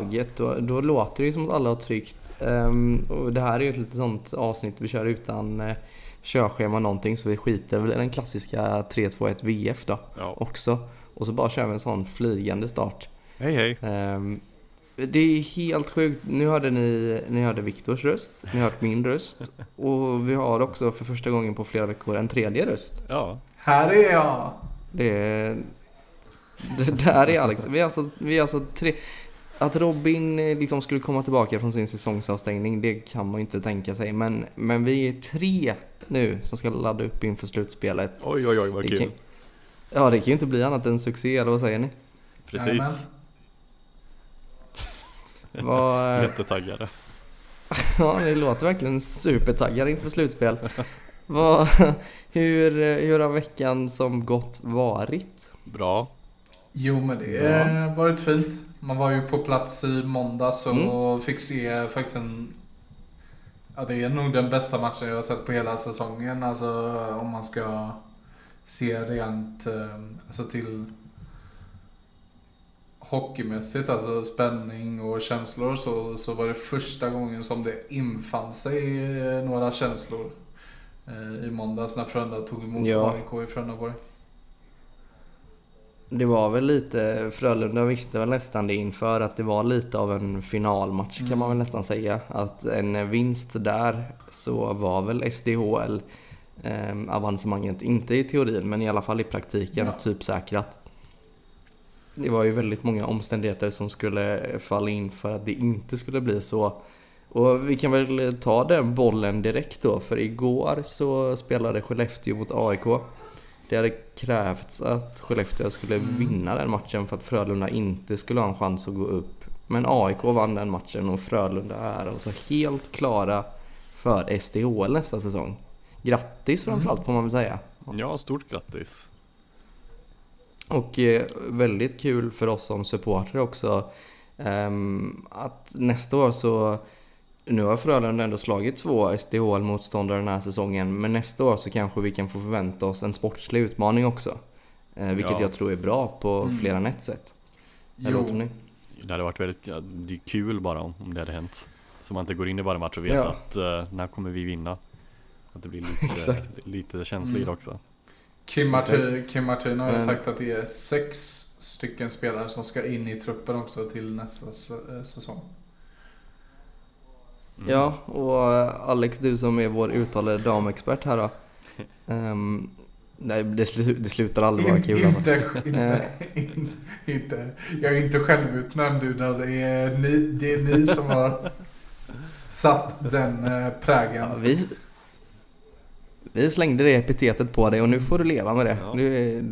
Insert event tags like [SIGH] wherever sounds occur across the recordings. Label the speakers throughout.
Speaker 1: Aget, då, då låter det ju som att alla har tryckt. Ehm, och det här är ju ett lite sånt avsnitt vi kör utan uh, körschema någonting så vi skiter väl i den klassiska 3-2-1 VF då
Speaker 2: Ja.
Speaker 1: också. Och så bara kör vi en sån flygande start.
Speaker 2: Hej hej.
Speaker 1: Ehm, det är helt sjukt. Nu hörde ni, ni hörde Viktors röst, ni har hört min röst [LAUGHS] och vi har också för första gången på flera veckor en tredje röst.
Speaker 2: Ja.
Speaker 3: Här är jag!
Speaker 1: Det, är- det där är Alex. Vi är alltså, vi är alltså tre... Att Robin eh, liksom skulle komma tillbaka från sin säsongsavstängning, det kan man ju inte tänka sig. Men, men vi är tre nu som ska ladda upp inför slutspelet.
Speaker 2: Oj oj oj vad
Speaker 1: Det
Speaker 2: kul.
Speaker 1: kan, ja, det kan ju inte bli annat än succé, eller vad säger ni?
Speaker 2: Precis. [LAUGHS]
Speaker 1: Vad, [LAUGHS]
Speaker 2: Jättetaggade. [LAUGHS]
Speaker 1: Ja, det låter verkligen supertaggad inför slutspel. Vad, hur, hur har veckan som gått varit?
Speaker 2: Bra.
Speaker 3: Jo men det har varit fint. Man var ju på plats i måndags och
Speaker 1: Mm.
Speaker 3: fick se faktiskt en... Ja det är nog den bästa matchen jag har sett på hela säsongen. Alltså om man ska se rent eh, alltså till hockeymässigt, alltså spänning och känslor så, så var det första gången som det infann sig eh, några känslor eh, i måndags när Frölunda tog emot
Speaker 1: Ja.
Speaker 3: AIK i Frölundaborg.
Speaker 1: Det var väl lite, Frölunda visste väl nästan det inför att det var lite av en finalmatch kan man väl nästan säga. Att en vinst där så var väl SDHL eh, avancemanget, inte i teorin men i alla fall i praktiken,
Speaker 3: Ja.
Speaker 1: typ säkrat. Det var ju väldigt många omständigheter som skulle falla in för att det inte skulle bli så. Och vi kan väl ta den bollen direkt då, för igår så spelade Skellefteå mot AIK. Det hade krävts att Skellefteå skulle
Speaker 3: Mm.
Speaker 1: vinna den matchen för att Frölunda inte skulle ha en chans att gå upp. Men AIK vann den matchen och Frölunda är alltså helt klara för SDHL nästa säsong. Grattis framförallt får man väl säga.
Speaker 2: Ja, stort grattis.
Speaker 1: Och eh, väldigt kul för oss som supportrar också ehm, att nästa år så nu har Frölunda ändå slagit två SDHL-motståndare den här säsongen men nästa år så kanske vi kan få förvänta oss en sportslig utmaning också. Eh, vilket
Speaker 2: Ja.
Speaker 1: jag tror är bra på
Speaker 3: Mm.
Speaker 1: fler än ett sätt. Eller låter ni?
Speaker 2: Det hade varit väldigt det är kul bara om, om det hade hänt. Så man inte går in i varje match och vet
Speaker 1: Ja.
Speaker 2: att uh, när kommer vi vinna. Att det blir [LAUGHS] lite, lite känsla i det
Speaker 3: Mm.
Speaker 2: också.
Speaker 3: Kim, Martin, Kim Martin har ju sagt att det är sex stycken spelare som ska in i truppen också till nästa eh, säsong.
Speaker 2: Mm.
Speaker 1: Ja, och eh, Alex du som är vår uttalade damexpert här då. [LAUGHS] Ehm, nej, det, slu, det slutar aldrig vara kul alltså.
Speaker 3: inte, inte, in, inte, jag är inte självutnämnd utan det är ni, det är ni som har satt den eh, prägen.
Speaker 1: Ja, vi, vi slängde det epitetet på dig och nu får du leva med det.
Speaker 2: Ja.
Speaker 1: Du är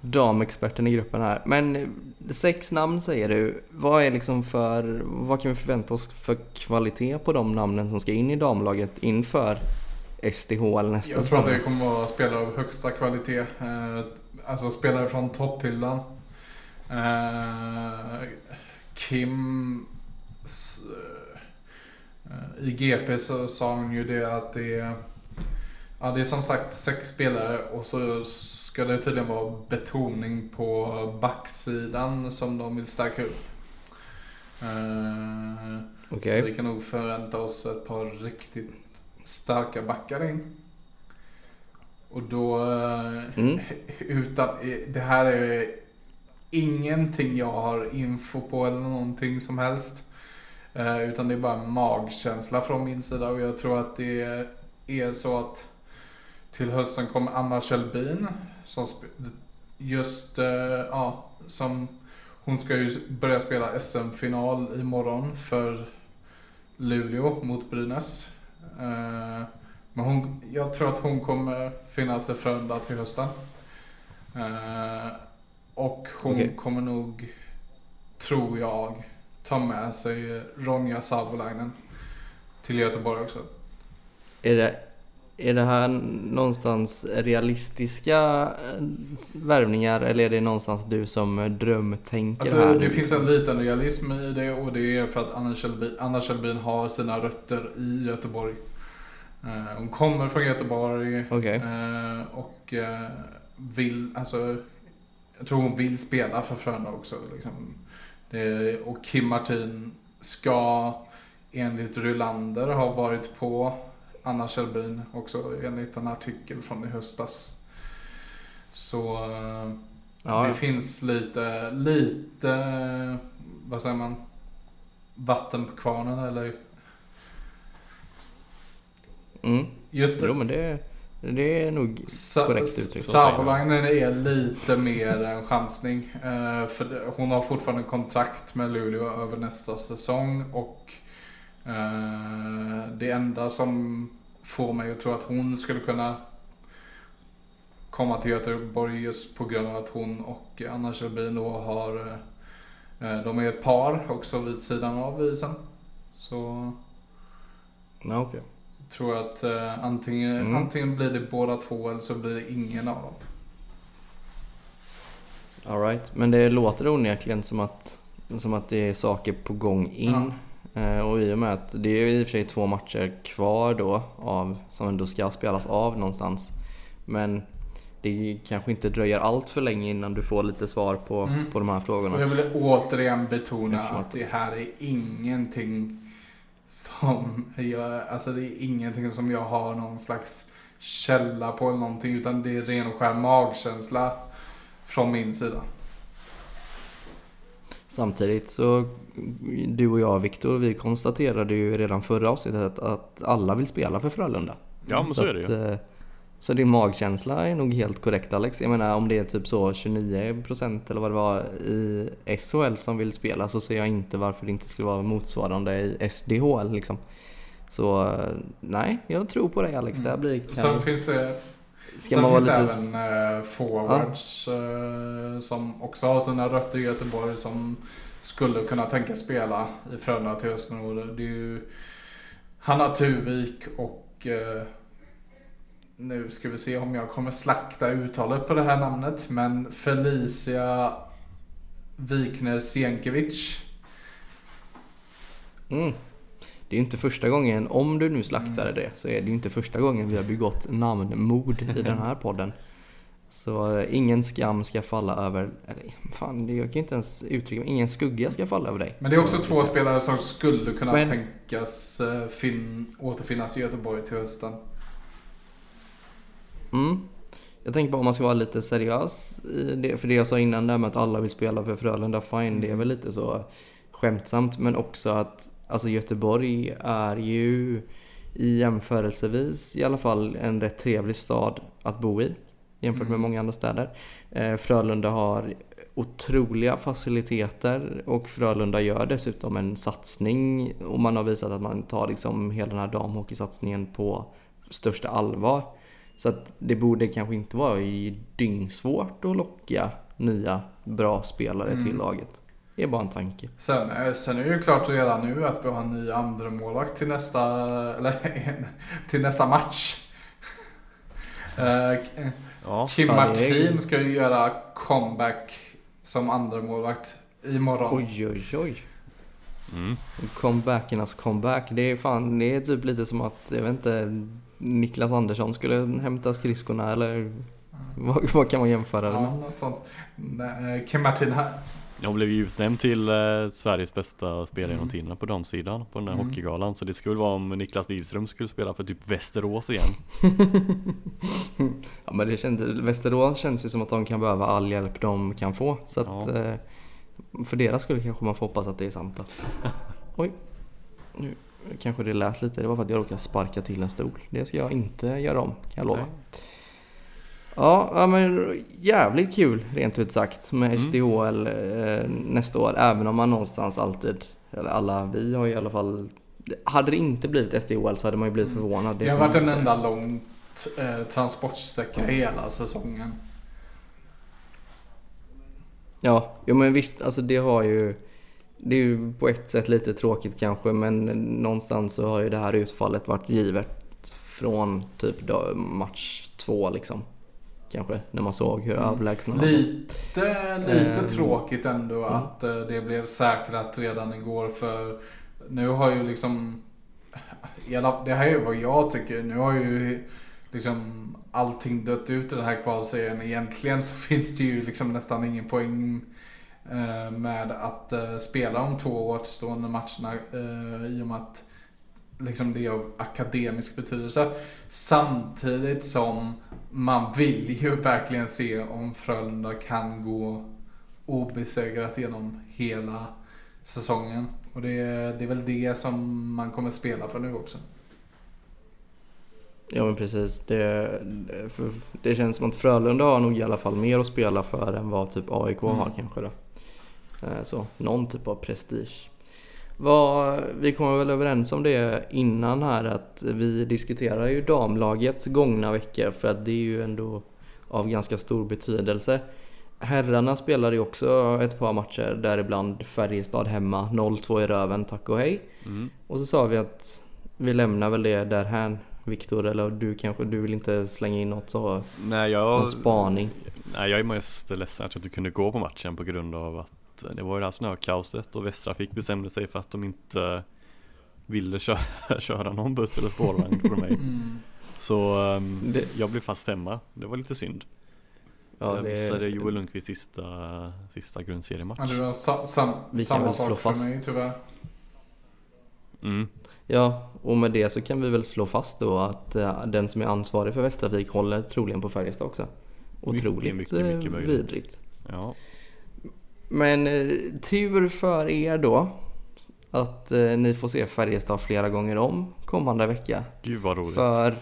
Speaker 1: damexperten i gruppen här. Men eh, sex namn säger du. Vad är liksom för, vad kan vi förvänta oss för kvalitet på de namnen som ska in i damlaget inför SDHL nästa
Speaker 3: Jag tror att det kommer vara spelare av högsta kvalitet. Eh, alltså spelare från topphyllan. Eh, Kim... I GP så sa hon ju det att det är... Ja, det är som sagt sex spelare och så ska det tydligen vara betoning på backsidan som de vill stärka upp. Eh,
Speaker 1: Okej.
Speaker 3: vi kan nog förvänta oss ett par riktigt starka backar in. Och då, eh,
Speaker 1: Mm.
Speaker 3: utan, det här är ingenting jag har info på eller någonting som helst. Eh, Utan det är bara en magkänsla från min sida och jag tror att det är så att till hösten kommer Anna Kjellbin som just, eh, ja, som hon ska ju börja spela SM-final imorgon för Luleå mot Brynäs. Eh, Men hon, jag tror att hon kommer finnas i Frölunda till hösten. Eh, Och hon
Speaker 1: Okej.
Speaker 3: kommer nog, tror jag, ta med sig Ronja Savolainen till Göteborg också.
Speaker 1: Är det, är det här någonstans realistiska eh, värvningar eller är det någonstans du som drömtänker
Speaker 3: Alltså,
Speaker 1: här?
Speaker 3: det finns en liten realism i det och det är för att Anna Kjellbin, Anna Kjellbin har sina rötter i Göteborg. Eh, Hon kommer från Göteborg
Speaker 1: Okej.
Speaker 3: eh, och vill, alltså jag tror hon vill spela för Frölunda också. Liksom. Det, och Kim Martin ska enligt Rylander ha varit på Anna Kjellbyn också enligt en artikel från i höstas. Så eh,
Speaker 1: Ja,
Speaker 3: det
Speaker 1: ja.
Speaker 3: finns lite, lite, vad säger man, vatten på kvarnen eller
Speaker 1: Mm.
Speaker 3: just
Speaker 1: Jo men det, det är nog
Speaker 3: Sa-
Speaker 1: korrekt uttryck.
Speaker 3: Savolainen är lite mer en chansning. Eh, för det- hon har fortfarande kontrakt med Luleå över nästa säsong och det enda som får mig att tro att hon skulle kunna komma till Göteborg just på grund av att hon och Anna Kjellbin då har eh, de är ett par också vid sidan av isen. Så
Speaker 1: Ja,
Speaker 3: jag tror att eh, antingen,
Speaker 1: Mm.
Speaker 3: antingen blir det båda två eller så blir det ingen av dem.
Speaker 1: All right. Men det låter onekligen som att, som att det är saker på gång in. Eh, och i och med att det är i och för sig två matcher kvar då av, som ändå ska spelas av någonstans. Men det kanske inte dröjer allt för länge innan du får lite svar på,
Speaker 3: Mm.
Speaker 1: på de här
Speaker 3: Och
Speaker 1: frågorna.
Speaker 3: jag vill återigen betona att det här är ingenting som jag, alltså det är ingenting som jag har någon slags källa på eller någonting utan det är ren och skär magkänsla från min sida.
Speaker 1: Samtidigt så, du och jag Viktor, vi konstaterade ju redan förra avsnittet att alla vill spela för Frölunda.
Speaker 2: Ja men så är det
Speaker 1: att,
Speaker 2: ju.
Speaker 1: eh, Så din magkänsla är nog helt korrekt Alex. Jag menar om det är typ så 29% eller vad det var i SHL som vill spela så ser jag inte varför det inte skulle vara motsvarande i SDHL liksom. Så eh, nej, jag tror på dig Alex. Det här blir
Speaker 3: Sen
Speaker 1: kan,
Speaker 3: finns det,
Speaker 1: Ska
Speaker 3: sen
Speaker 1: man vara
Speaker 3: finns det även eh, forwards eh, som också har sina rötter i Göteborg som skulle kunna tänka spela i Frölunda till hösten. Och det är ju Hanna Tuvik och eh, nu ska vi se om jag kommer slakta uttalet på det här namnet. Men Felicia Wikner Sienkiewicz.
Speaker 1: Mm. Det är ju inte första gången, om du nu slaktade det, så är det ju inte första gången vi har begått namnmord i den här podden. Så eh, ingen skam ska falla över, eller fan det jag kan ju inte ens uttrycka mig, ingen skugga ska falla över dig.
Speaker 3: Men det är också två spelare som skulle kunna
Speaker 1: Men-
Speaker 3: tänkas eh, fin- återfinnas i Göteborg till hösten.
Speaker 1: Mm. Jag tänker bara om man ska vara lite seriös det, för det jag sa innan där med att alla vill spela för Frölunda, fine, det är väl lite så skämtsamt, men också att alltså Göteborg är ju i jämförelsevis i alla fall en rätt trevlig stad att bo i jämfört med
Speaker 3: Mm.
Speaker 1: många andra städer. Eh, Frölunda har otroliga faciliteter och Frölunda gör dessutom en satsning och man har visat att man tar liksom hela den här damhockeysatsningen på största allvar. Så att det borde kanske inte vara dyngsvårt att locka nya bra spelare
Speaker 3: Mm.
Speaker 1: till laget. Det är bara en tanke.
Speaker 3: Sen, eh, sen är det ju klart redan nu att vi har en ny andra målvakt till nästa, eller, [LAUGHS] till nästa match. [LAUGHS] Eh, K-
Speaker 2: Ja,
Speaker 3: Kim
Speaker 1: Ja,
Speaker 3: Martin ska ju göra comeback som andra målvakt imorgon.
Speaker 1: Oj oj oj.
Speaker 2: mm.
Speaker 1: Comebackernas comeback. Det är fan, det är typ lite som att, jag vet inte, Niklas Andersson skulle hämta skridskorna eller vad, vad kan man jämföra det med?
Speaker 3: Ja, något sånt. Nej, Kim Martin
Speaker 2: Jag blev ju utnämnd till eh, Sveriges bästa spelare genom
Speaker 3: Mm.
Speaker 2: tiderna på damsidan på den här
Speaker 3: Mm.
Speaker 2: hockeygalan. Så det skulle vara om Niklas Lidström skulle spela för typ Västerås igen. [LAUGHS]
Speaker 1: Ja men det känns, Västerås känns ju som att de kan behöva all hjälp de kan få. Så att
Speaker 2: Ja.
Speaker 1: eh, för deras skull kanske man får hoppas att det är sant då. [LAUGHS] Oj. Nu kanske det lät lite, det var för att jag råkade sparka till en stol. Det ska jag inte göra om, kan jag lova.
Speaker 2: Nej.
Speaker 1: Ja, ja men jävligt kul rent ut sagt med
Speaker 2: Mm.
Speaker 1: SDHL eh, nästa år. Även om man någonstans alltid, eller alla vi har i alla fall hade det inte blivit SDHL så hade man ju blivit
Speaker 3: Mm.
Speaker 1: förvånad.
Speaker 3: Det har varit en enda lång eh, transportsträcka hela säsongen.
Speaker 1: Ja, jo men visst, alltså det har ju Det är ju på ett sätt lite tråkigt kanske men någonstans så har ju det här utfallet varit givet från typ match två liksom. Kanske när man såg hur
Speaker 3: Mm.
Speaker 1: överlägsna de.
Speaker 3: Lite, lite
Speaker 1: Ehm,
Speaker 3: tråkigt ändå
Speaker 1: mm.
Speaker 3: att eh, det blev säkrat redan igår för nu har ju liksom det här är ju vad jag tycker. Nu har ju liksom allting dött ut i den här kvalserien. Egentligen så [LAUGHS] finns det ju liksom nästan ingen poäng eh, med att eh, spela de två återstående matcherna eh, i och med att liksom det av akademisk betydelse. Samtidigt som man vill ju verkligen se om Frölunda kan gå obesegrat genom hela säsongen. Och det, det är väl det som man kommer spela för nu också.
Speaker 1: Ja men precis. Det, det känns som att Frölunda har nog i alla fall mer att spela för än vad typ AIK mm. har kanske då. Eh, så någon typ av prestige. Vad, vi kommer väl överens om det innan här att vi diskuterar ju damlagets gångna veckor för att det är ju ändå av ganska stor betydelse. Herrarna spelade ju också ett par matcher däribland Färjestad hemma 0-2 i röven, tack och hej. Mm. Och så sa vi att vi lämnar väl det därhän Viktor, eller du kanske, du vill inte slänga in något så?
Speaker 2: Nej, jag...
Speaker 1: Någon spaning?
Speaker 2: Nej, jag är mest ledsen att jag inte kunde gå på matchen på grund av att det var ju det här snökaoset och Västra fick bestämde sig för att de inte ville köra, [LAUGHS] köra någon buss eller spårvagn för mig. Mm. Så um, det... jag blev fast hemma, det var lite synd. Ja, så jag missade Joel Lundqvist sista, sista grundseriematch.
Speaker 3: Ja, det var sa sam Vi samma sak för mig tyvärr.
Speaker 1: Mm. Ja, och med det så kan vi väl slå fast då att uh, den som är ansvarig för Västtrafik håller troligen på Färjestad också. Otroligt mycket, mycket, mycket eh, vidrigt. Ja. Men uh, tur för er då att uh, ni får se Färjestad flera gånger om kommande vecka.
Speaker 2: Gud vad roligt.
Speaker 1: För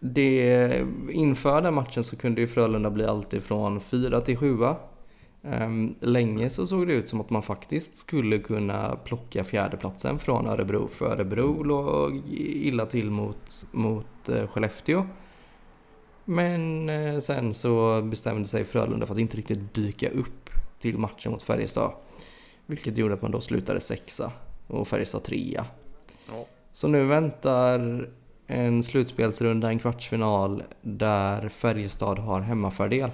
Speaker 1: det, inför den matchen så kunde ju Frölunda bli alltifrån 4 till 7 Um, länge så såg det ut som att man faktiskt skulle kunna plocka fjärdeplatsen från Örebro. För Örebro låg illa till mot, mot uh, Skellefteå. Men uh, sen så bestämde sig Frölunda för att inte riktigt dyka upp till matchen mot Färjestad. Vilket gjorde att man då slutade sexa och Färjestad trea. Ja. Så nu väntar en slutspelsrunda, en kvartsfinal där Färjestad har hemmafördel.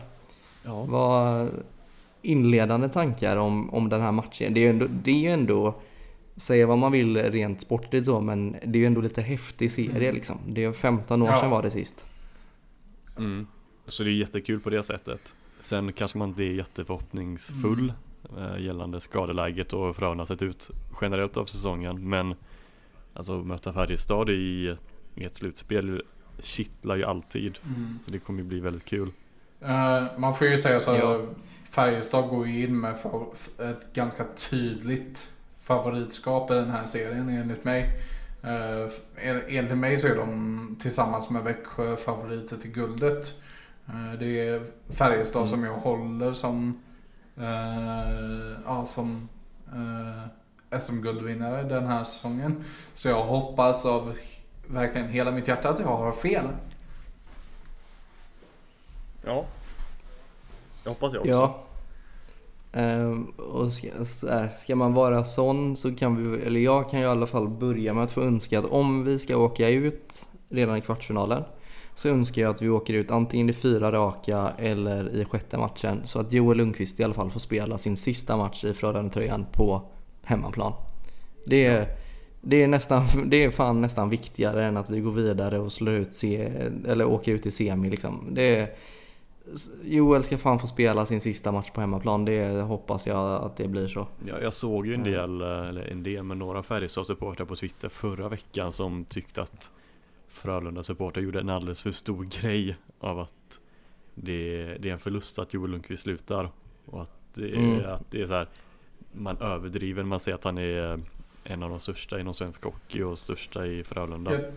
Speaker 1: Ja. Vad inledande tankar om, om den här matchen? Det är ju ändå, det är ju ändå säga vad man vill rent sportligt så, men det är ju ändå lite häftig serie mm. liksom. Det är 15 år ja. sedan var det sist.
Speaker 2: Mm. Så det är jättekul på det sättet. Sen kanske man inte är jätteförhoppningsfull mm. gällande skadeläget och hur Frölunda sett ut generellt av säsongen. Men alltså möta Färjestad i i ett slutspel kittlar ju alltid. Mm. Så det kommer ju bli väldigt kul.
Speaker 3: Uh, man får ju säga så ja. Färjestad går ju in med ett ganska tydligt favoritskap i den här serien enligt mig. Uh, enligt mig så är de tillsammans med Växjö favoriter till guldet. Uh, det är Färjestad mm. som jag håller som, uh, ja, som uh, SM-guldvinnare den här säsongen. Så jag hoppas av verkligen hela mitt hjärta att jag har fel.
Speaker 2: Ja. Jag hoppas jag också.
Speaker 1: Ja. Um, och ska, så här, ska man vara sån så kan vi, eller jag kan ju i alla fall börja med att få önska att om vi ska åka ut redan i kvartsfinalen så önskar jag att vi åker ut antingen i fyra raka eller i sjätte matchen så att Joel Lundqvist i alla fall får spela sin sista match i Frölunda-tröjan på hemmaplan. Det är, det är, nästan, det är fan nästan viktigare än att vi går vidare och slår ut se, eller åker ut i semi liksom. Det är, Joel ska fan få spela sin sista match på hemmaplan. Det hoppas jag att det blir så.
Speaker 2: Ja, jag såg ju en del, eller en del med några Färjestad-supportrar på Twitter förra veckan som tyckte att Frölunda-supportrar gjorde en alldeles för stor grej av att det, det är en förlust att Joel Lundqvist slutar. Och att det, mm. att det är så här, man överdriver, man säger att han är en av de största inom svensk hockey och största i Frölunda. Ja.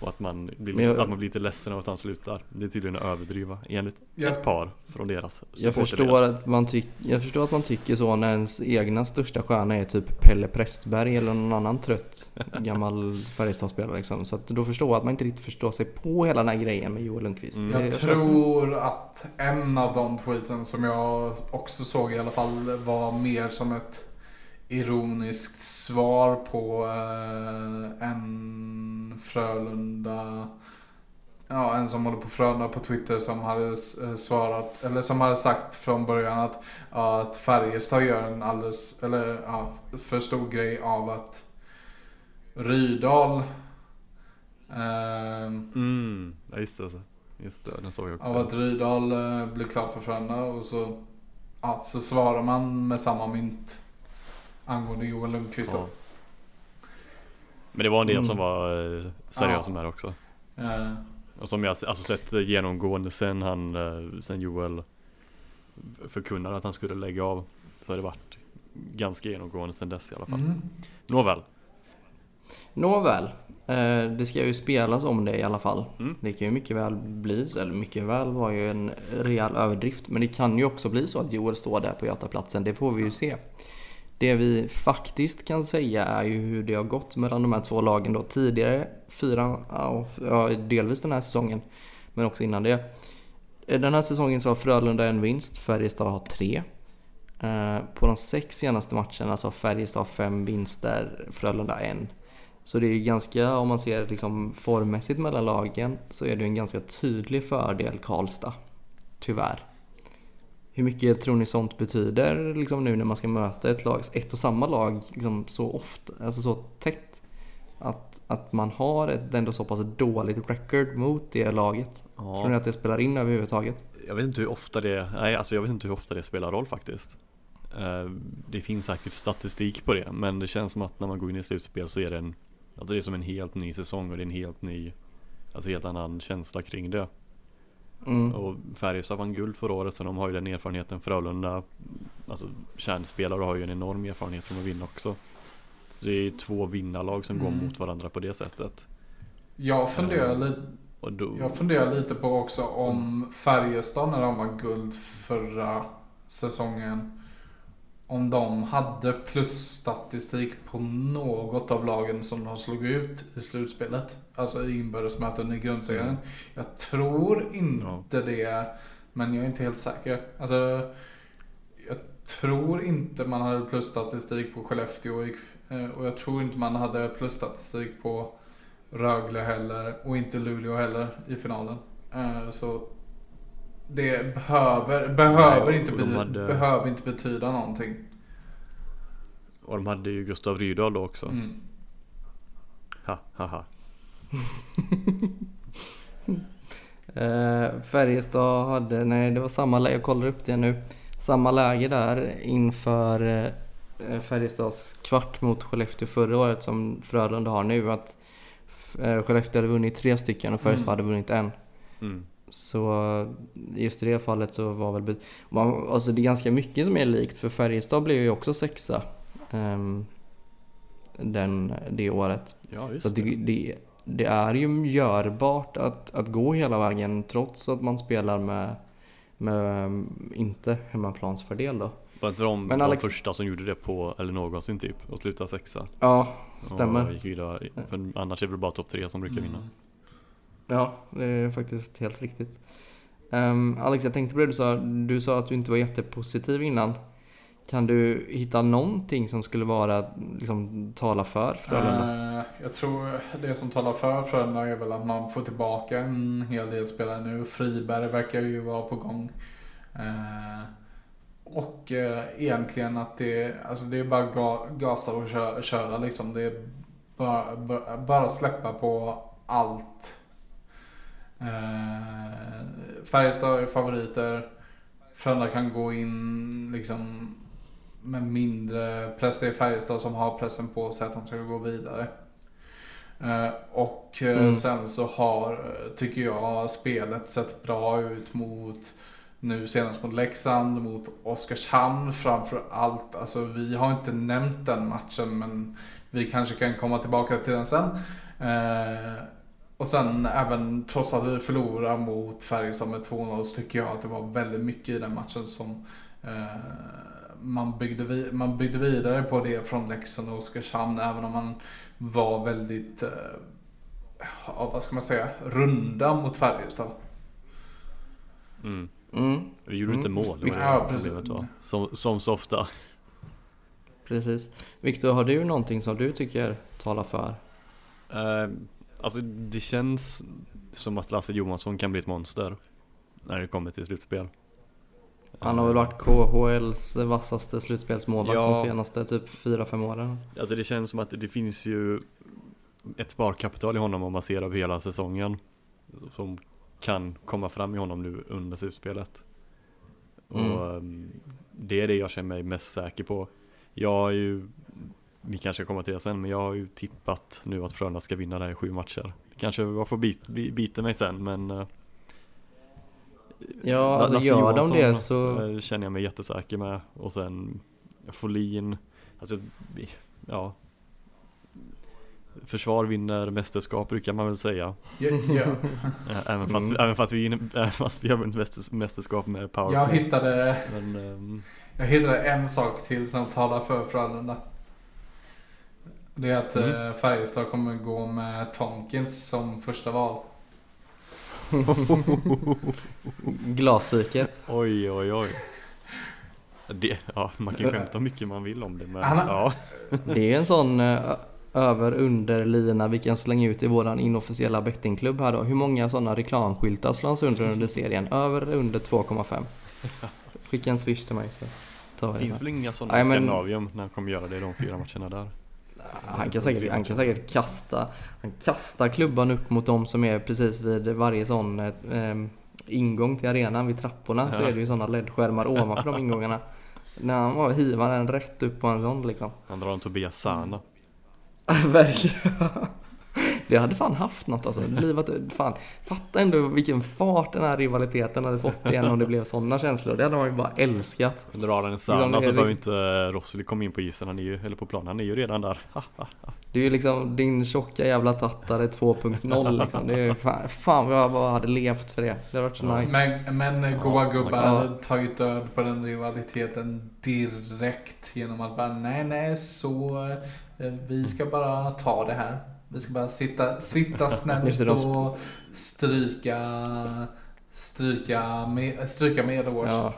Speaker 2: Och att man, blir, jag, att man blir lite ledsen av att han slutar. Det är tydligen att överdriva enligt ja. ett par från deras
Speaker 1: jag förstår, att man tyck, jag förstår att man tycker så när ens egna största stjärna är typ Pelle Prästberg eller någon annan trött gammal Färjestadspelare liksom. Så att då förstår jag att man inte riktigt förstår sig på hela den här grejen med Joel Lundqvist.
Speaker 3: Mm. Jag, jag tror att en av de tweetsen som jag också såg i alla fall var mer som ett ironiskt svar på eh, en Frölunda Ja, en som håller på Frölunda på Twitter som hade eh, svarat, eller som hade sagt från början att, att Färjestad gör en alldeles, eller ja, för stor grej av att Rydal Ehm,
Speaker 2: Mm, ja just det. Just det, den såg jag också.
Speaker 3: av att Rydahl eh, blir klar för Frölunda och så, ja, så svarar man med samma mynt angående Joel Lundqvist då.
Speaker 2: Ja. Men det var en del
Speaker 1: Mm.
Speaker 2: som var eh, seriösa
Speaker 3: Ja.
Speaker 2: med det också.
Speaker 3: Eh,
Speaker 2: Och som jag alltså sett genomgående sen han, eh, sen Joel förkunnade att han skulle lägga av. Så har det varit ganska genomgående sen dess i alla fall.
Speaker 3: mm.
Speaker 2: Nåväl.
Speaker 1: Nåväl, det ska ju spelas om det i alla fall.
Speaker 2: Mm.
Speaker 1: Det kan ju mycket väl bli, eller mycket väl var ju en rejäl överdrift, men det kan ju också bli så att Joel står där på Götaplatsen, det får vi ju se. Det vi faktiskt kan säga är ju hur det har gått mellan de här två lagen då tidigare, fyra, ja, delvis den här säsongen, men också innan det. Den här säsongen så har Frölunda en vinst, Färjestad har tre. Eh, på de sex senaste matcherna så har Färjestad fem vinster, Frölunda en. Så det är ju ganska, om man ser liksom formmässigt mellan lagen, så är det en ganska tydlig fördel Karlstad. Tyvärr. Hur mycket tror ni sånt betyder liksom nu när man ska möta ett, lag, ett och samma lag liksom så ofta, alltså så tätt? Att, att man har ett ändå så pass dåligt record mot det laget. Tror ni
Speaker 2: Ja,
Speaker 1: att det spelar in överhuvudtaget?
Speaker 2: jag vet inte hur ofta det, nej alltså jag vet inte hur ofta det spelar roll faktiskt. Eh, Det finns säkert statistik på det, men det känns som att när man går in i slutspel så är det en, alltså det är som en helt ny säsong och det är en helt ny, alltså helt annan känsla kring det.
Speaker 1: Mm.
Speaker 2: Och Färjestad vann guld förra året så de har ju den erfarenheten. Frölunda, alltså kärnspelare har ju en enorm erfarenhet från att vinna också. Så det är två vinnarlag som går
Speaker 3: Mm.
Speaker 2: mot varandra på det sättet.
Speaker 3: Jag funderar lite
Speaker 2: Och då,
Speaker 3: Jag funderar lite på också om Färjestad när de var guld förra säsongen. Om de hade plusstatistik på något av lagen som de slog ut i slutspelet. Alltså i inbördesmöten i grundserien.
Speaker 2: Mm.
Speaker 3: Jag tror inte det. Men jag är inte helt säker. Alltså, jag tror inte man hade plusstatistik på Skellefteå. eh, Och jag tror inte man hade plusstatistik på Rögle heller och inte Luleå heller i finalen. Eh, Så det behöver, behöver,
Speaker 2: Nej,
Speaker 3: inte, bety-
Speaker 2: hade-
Speaker 3: behöver inte betyda någonting.
Speaker 2: och de hade ju Gustav Rydahl då också.
Speaker 3: Mm.
Speaker 2: Ha, ha, ha. [LAUGHS]
Speaker 1: Eh, Färjestad hade, nej det var samma läge, jag kollar upp det nu. Samma läge där inför eh, Färjestads kvart mot Skellefteå förra året som Frölunda har nu. Att eh, Skellefteå hade vunnit tre stycken och Färjestad
Speaker 3: Mm.
Speaker 1: hade vunnit en.
Speaker 2: Mm.
Speaker 1: Så just i det fallet så var väl... Man, alltså det är ganska mycket som är likt för Färjestad blev ju också sexa. ehm, den, det året.
Speaker 2: Ja
Speaker 1: Så det,
Speaker 2: det.
Speaker 1: det, det är ju görbart att, att gå hela vägen trots att man spelar med, med um, inte hemmaplansfördel då.
Speaker 2: Var inte de
Speaker 1: Men
Speaker 2: de
Speaker 1: Alex-
Speaker 2: första som gjorde det på, eller någonsin typ, och slutade sexa?
Speaker 1: Ja,
Speaker 2: Och
Speaker 1: stämmer.
Speaker 2: gick vidare, för annars är det väl bara topp tre som brukar vinna.
Speaker 3: Mm.
Speaker 1: Ja, det är faktiskt helt riktigt. Um, Alex, jag tänkte på det du sa. Du sa att du inte var jättepositiv innan. Kan du hitta någonting som skulle vara, liksom, tala för Frölunda?
Speaker 3: Uh, jag tror det som talar för Frölunda är väl att man får tillbaka en hel del spelare nu. Friberg verkar ju vara på gång. Uh, och uh, egentligen att det, alltså det är bara ga, gasa och köra, köra liksom. Det är bara, bara, bara släppa på allt. Eh, Färjestad är favoriter. Frölunda kan gå in liksom med mindre press. Det är Färjestad som har pressen på sig att de ska gå vidare. Eh, och eh,
Speaker 1: Mm.
Speaker 3: sen så har, tycker jag, spelet sett bra ut mot nu senast mot Leksand, mot Oskarshamn framför allt. Alltså vi har inte nämnt den matchen men vi kanske kan komma tillbaka till den sen. Eh, och sen även trots att vi förlorar mot Färjestad med 2-0 så tycker jag att det var väldigt mycket i den matchen som eh, man, byggde vi, man byggde vidare på det från Leksand och Oskarshamn även om man var väldigt, eh, ja, vad ska man säga, runda mot Färjestad.
Speaker 2: Mm.
Speaker 1: Mm,
Speaker 2: Vi gjorde inte
Speaker 1: Mm.
Speaker 2: mål, det var det
Speaker 3: Ja,
Speaker 2: som
Speaker 3: precis.
Speaker 2: problemet var. Som, som så ofta.
Speaker 1: precis. Viktor, har du någonting som du tycker talar för?
Speaker 2: Eh, alltså det känns som att Lasse Johansson kan bli ett monster. När det kommer till slutspel.
Speaker 1: Han har väl varit KHLs vassaste slutspelsmålvakt
Speaker 2: Ja.
Speaker 1: de senaste typ 4-5 åren.
Speaker 2: Alltså det känns som att det finns ju ett sparkapital i honom om man ser över hela säsongen. Som kan komma fram i honom nu under slutspelet.
Speaker 1: Mm.
Speaker 2: Och um, det är det jag känner mig mest säker på. Jag har ju, vi kanske kommer till det sen, men jag har ju tippat nu att Frölunda ska vinna det här i sju matcher. Kanske jag får bit, bi- bita mig sen, men uh,
Speaker 1: Ja, alltså
Speaker 2: Lasse
Speaker 1: gör de det så...
Speaker 2: eh, känner jag mig jättesäker med. Och sen Folin, alltså ja. Försvar vinner mästerskap brukar man väl säga.
Speaker 3: Ja, ja. [LAUGHS]
Speaker 2: Eh, Även fast,
Speaker 1: Mm.
Speaker 2: även fast, vi, även fast vi har vunnit mästers- mästerskap med
Speaker 3: Jag
Speaker 2: powerplay.
Speaker 3: hittade,
Speaker 2: Men ehm,
Speaker 3: jag hittade en sak till som talar för Frölunda. Det är att
Speaker 2: Mm.
Speaker 3: eh, Färjestad kommer gå med Tomkins som första val. [LAUGHS]
Speaker 1: Glaspsyket.
Speaker 2: oj oj oj. Det, ja, man kan ju skämta hur mycket man vill om det men
Speaker 3: Han har-
Speaker 2: ja. [LAUGHS]
Speaker 1: Det är en sån eh, över under lina vi kan slänga ut i våran inofficiella bettingklubb här då. Hur många sådana reklamskyltar slås under under serien? Över under 2,5. Skicka en swish till mig så tar
Speaker 2: Det
Speaker 1: vi det.
Speaker 2: finns
Speaker 1: sen.
Speaker 2: väl inga sådana i
Speaker 1: men-
Speaker 2: Skandinavium när han kommer göra det i de fyra matcherna där.
Speaker 1: Han kan, säkert, han kan säkert kasta, han kastar klubban upp mot dem som är precis vid varje sån eh, ingång till arenan vid trapporna så är det ju sådana LED-skärmar ovanför de ingångarna. När han var hivar den rätt upp på en sån liksom.
Speaker 2: Han drar en Tobias Sana. [LAUGHS]
Speaker 1: Verkligen. Det hade fan haft något alltså. Livat, fan, fatta ändå vilken fart den här rivaliteten hade fått igen om det blev sådana känslor. Det hade man ju bara älskat.
Speaker 2: Drar han en
Speaker 1: Liksom,
Speaker 2: Sana
Speaker 1: det
Speaker 2: så behöver inte Rossi komma in på isen, han är ju, eller på planen, han är ju redan där.
Speaker 1: Det är ju liksom din tjocka jävla tattare 2.0 liksom. Det är ju fan, fan vad jag bara hade levt för det. Det hade varit så
Speaker 2: Ja.
Speaker 1: nice.
Speaker 3: Men, men goa gubbar hade tagit död på den rivaliteten direkt genom att bara nej nej så eh, vi ska bara ta det här. Vi ska bara sitta, sitta snällt och stryka stryka, med, stryka medhårs.
Speaker 1: Ja.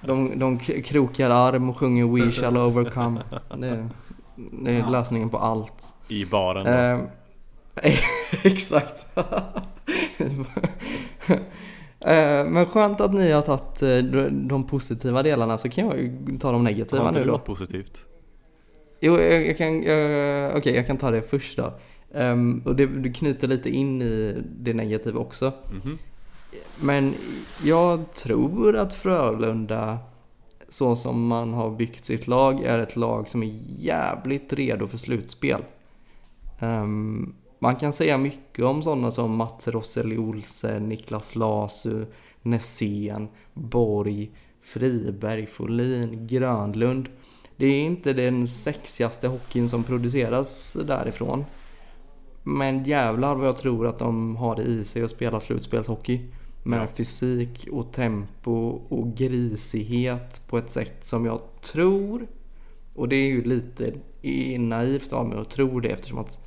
Speaker 1: De, de krokar arm och sjunger We
Speaker 3: Precis.
Speaker 1: shall overcome. Det, det är
Speaker 3: Ja.
Speaker 1: lösningen på allt.
Speaker 2: I baren då.
Speaker 1: Ehm, [LAUGHS] exakt. Eh, Men skönt att ni har tagit eh, de- positiva delarna så kan jag ju ta de negativa
Speaker 2: Har inte
Speaker 1: nu
Speaker 2: det
Speaker 1: då.
Speaker 2: något positivt?
Speaker 1: Jo, jag, jag kan, okej, jag kan ta det först då. Ehm, och det, du knyter lite in i det negativa också.
Speaker 2: Mhm.
Speaker 1: Men jag tror att Frölunda, så som man har byggt sitt lag, är ett lag som är jävligt redo för slutspel. Ehm, man kan säga mycket om sådana som Mats Rosseli Olsen, Niklas Lasu, Nässén, Borg, Friberg, Folin, Grönlund. Det är inte den sexigaste hockeyn som produceras därifrån. Men jävlar vad jag tror att de har det i sig att spela slutspelshockey. Med
Speaker 2: Ja.
Speaker 1: fysik och tempo och grisighet på ett sätt som jag tror, och det är ju lite naivt av mig att tro det eftersom att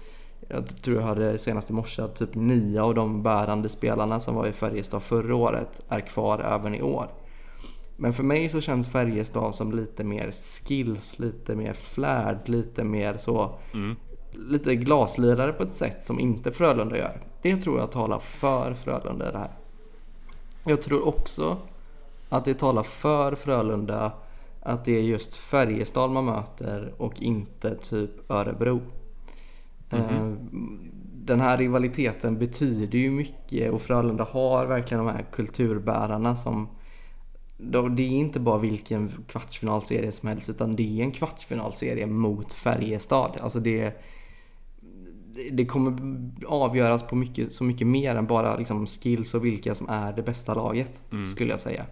Speaker 1: jag tror jag hörde senast i morse att typ nio av de bärande spelarna som var i Färjestad förra året är kvar även i år. Men för mig så känns Färjestad som lite mer skills, lite mer flärd, lite mer så
Speaker 2: Mm.
Speaker 1: lite glaslirare på ett sätt som inte Frölunda gör. Det tror jag talar för Frölunda i det här. Jag tror också att det talar för Frölunda att det är just Färjestad man möter och inte typ Örebro. Eh, Den här rivaliteten betyder ju mycket och Frölunda har verkligen de här kulturbärarna som de- det är inte bara vilken kvartsfinalserie som helst utan det är en kvartsfinalserie mot Färjestad. Alltså det, det- kommer avgöras på mycket, så mycket mer än bara liksom skills och vilka som är det bästa laget
Speaker 2: Mm.
Speaker 1: skulle jag säga.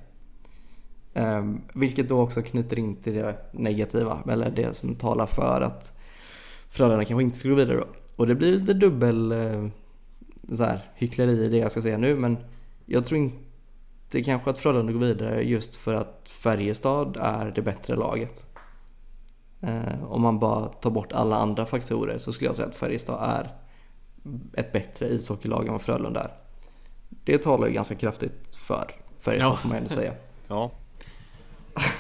Speaker 1: Ehm, vilket då också knyter in till det negativa, eller det som talar för att Frölunda kanske inte skulle gå vidare då. Och det blir lite dubbel eh, så här, hyckleri i det jag ska säga nu men jag tror inte kanske att Frölunda går vidare just för att Färjestad är det bättre laget. Eh, om man bara tar bort alla andra faktorer så skulle jag säga att Färjestad är ett bättre ishockeylag än vad Frölunda är. Det talar ju ganska kraftigt för Färjestad
Speaker 2: Ja.
Speaker 1: får man ändå säga. [LAUGHS]
Speaker 2: Ja.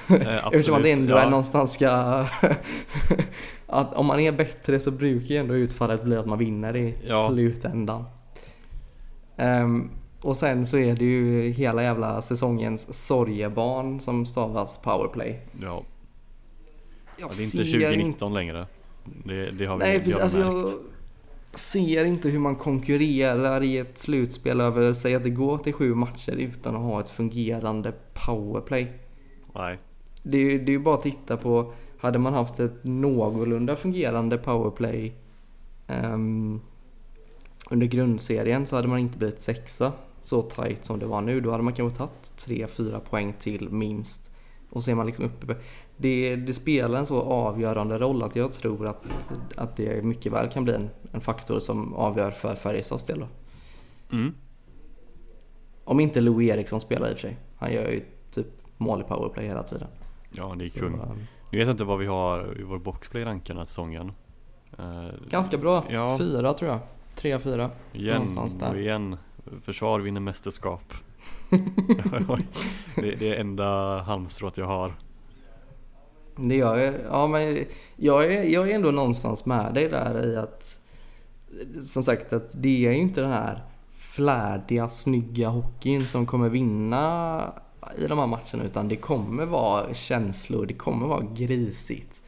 Speaker 2: Eh,
Speaker 1: Eftersom att det ändå
Speaker 2: ja.
Speaker 1: är någonstans ska... [LAUGHS] att om man är bättre så brukar ju ändå utfallet bli att man vinner i
Speaker 2: Ja.
Speaker 1: slutändan. Ehm, och sen så är det ju hela jävla säsongens sorgebarn som stavas powerplay.
Speaker 2: Ja,
Speaker 1: Jag
Speaker 2: det är inte
Speaker 1: ser
Speaker 2: 2019 längre. Det, det har vi,
Speaker 1: Nej, precis.
Speaker 2: har
Speaker 1: Alltså, jag
Speaker 2: märkt.
Speaker 1: ser inte hur man konkurrerar i ett slutspel över, säg att det går till sju matcher utan att ha ett fungerande powerplay.
Speaker 2: Nej.
Speaker 1: Det är det är ju bara att titta på, hade man haft ett någorlunda fungerande powerplay ehm, under grundserien så hade man inte blivit sexa så tight som det var nu. Då hade man kanske tagit 3-4 poäng till minst. Och så är man liksom uppe. Det, det spelar en så avgörande roll att jag tror att, att det mycket väl kan bli en, en faktor som avgör för Färjestads del.
Speaker 2: Mm.
Speaker 1: Om inte Louis Eriksson spelar i och för sig. Han gör ju typ mål i powerplay hela tiden.
Speaker 2: Ja, det är
Speaker 1: Så,
Speaker 2: kung.
Speaker 1: ehm,
Speaker 2: Nu vet jag inte vad vi har i vår boxplay rankad den här säsongen. Eh,
Speaker 1: Ganska bra.
Speaker 2: Ja.
Speaker 1: Fyra tror jag. Tre, fyra.
Speaker 2: igen
Speaker 1: någonstans där.
Speaker 2: och igen. Försvar vinner mästerskap. [LAUGHS] det, det är enda halmstrået jag har.
Speaker 1: Det gör jag. Ja, men jag är, jag är ändå någonstans med dig där i att som sagt att det är ju inte den här flärdiga, snygga hockeyn som kommer vinna i de här matcherna utan det kommer vara känslor, det kommer vara grisigt.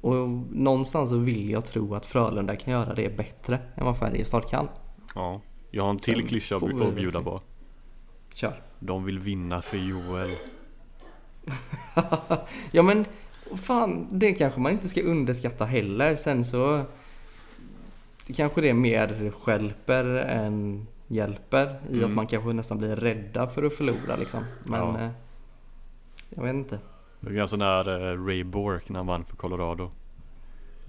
Speaker 1: Och någonstans så vill jag tro att Frölunda kan göra det bättre än vad Färjestad kan.
Speaker 2: Ja. Jag har en till
Speaker 1: Sen
Speaker 2: klyscha att bjuda på.
Speaker 1: Kör.
Speaker 2: De vill vinna för Joel. [LAUGHS]
Speaker 1: ja men fan, det kanske man inte ska underskatta heller. Sen så kanske det mer stjälper än hjälper i
Speaker 2: Mm.
Speaker 1: att man kanske nästan blir rädda för att förlora liksom. Men
Speaker 2: Ja.
Speaker 1: eh, jag vet inte.
Speaker 2: Det är ganska nära eh, Ray Bork när han vann för Colorado.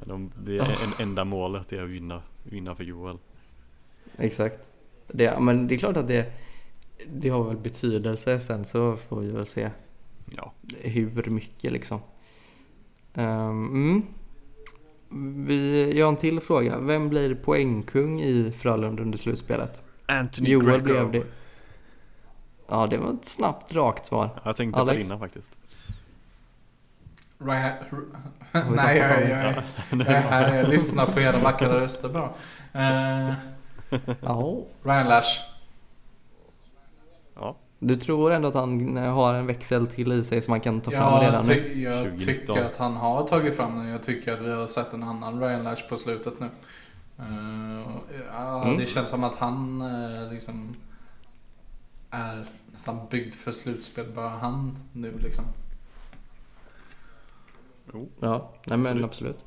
Speaker 2: De, det är
Speaker 1: Oh.
Speaker 2: en, enda målet är att vinna, vinna för Joel.
Speaker 1: Exakt. Det, men det är klart att det, det har väl betydelse. Sen så får vi väl se
Speaker 2: Ja,
Speaker 1: hur mycket liksom. Ehm, mm. Vi, jag har en till fråga. Vem blir poängkung i Frölunda under slutspelet?
Speaker 2: Anthony
Speaker 1: Joel
Speaker 2: Greco.
Speaker 1: blev det. Ja, det var ett snabbt rakt svar.
Speaker 2: Jag tänkte på
Speaker 1: Alex?
Speaker 2: det innan faktiskt.
Speaker 1: Vi
Speaker 3: nej, jag,
Speaker 1: tappat
Speaker 3: jag, jag, jag är här. Jag lyssnar på era vackra röster bara. Eh,
Speaker 1: Ja.
Speaker 3: Ryan Lash.
Speaker 2: Ja,
Speaker 1: Du tror ändå att han eh, har en växel till i sig som man kan ta fram
Speaker 3: Jag,
Speaker 1: redan nu?
Speaker 3: jag
Speaker 2: 2019.
Speaker 3: tycker att han har tagit fram den. Jag tycker att vi har sett en annan Ryan Lash på slutet nu. Eh, ja,
Speaker 1: Mm.
Speaker 3: Det känns som att han eh, liksom är nästan byggd för slutspel. Bara han nu liksom.
Speaker 2: jo.
Speaker 1: Ja, nej men
Speaker 2: Absolut.
Speaker 1: absolut.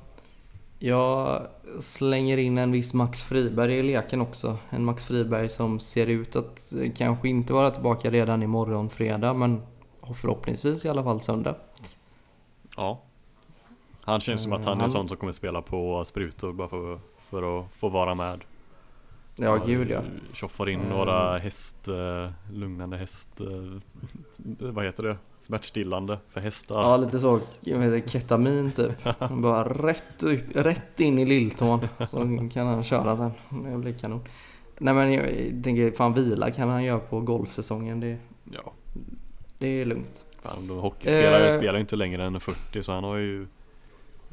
Speaker 1: Jag slänger in en viss Max Friberg i leken också. En Max Friberg som ser ut att kanske inte vara tillbaka redan imorgon fredag men förhoppningsvis i alla fall söndag.
Speaker 2: Ja. Han känns som att han är
Speaker 1: Han-
Speaker 2: sån som kommer spela på sprutor bara för, för att få vara med.
Speaker 1: Ja, gud ja.
Speaker 2: Tjoffar in
Speaker 1: Mm.
Speaker 2: några häst, eh, lugnande häst, eh, vad heter det? Smärtstillande för hästar.
Speaker 1: Ja, lite så, ketamin typ. [LAUGHS] Bara rätt, rätt in i lilltån. Så kan han köra sen. Det blir kanon. Nej men jag tänker, fan vila kan han göra på golfsäsongen. Det,
Speaker 2: Ja,
Speaker 1: det är lugnt.
Speaker 2: fan, de hockeyspelare
Speaker 1: Eh.
Speaker 2: spelar ju inte längre än 40 så han har ju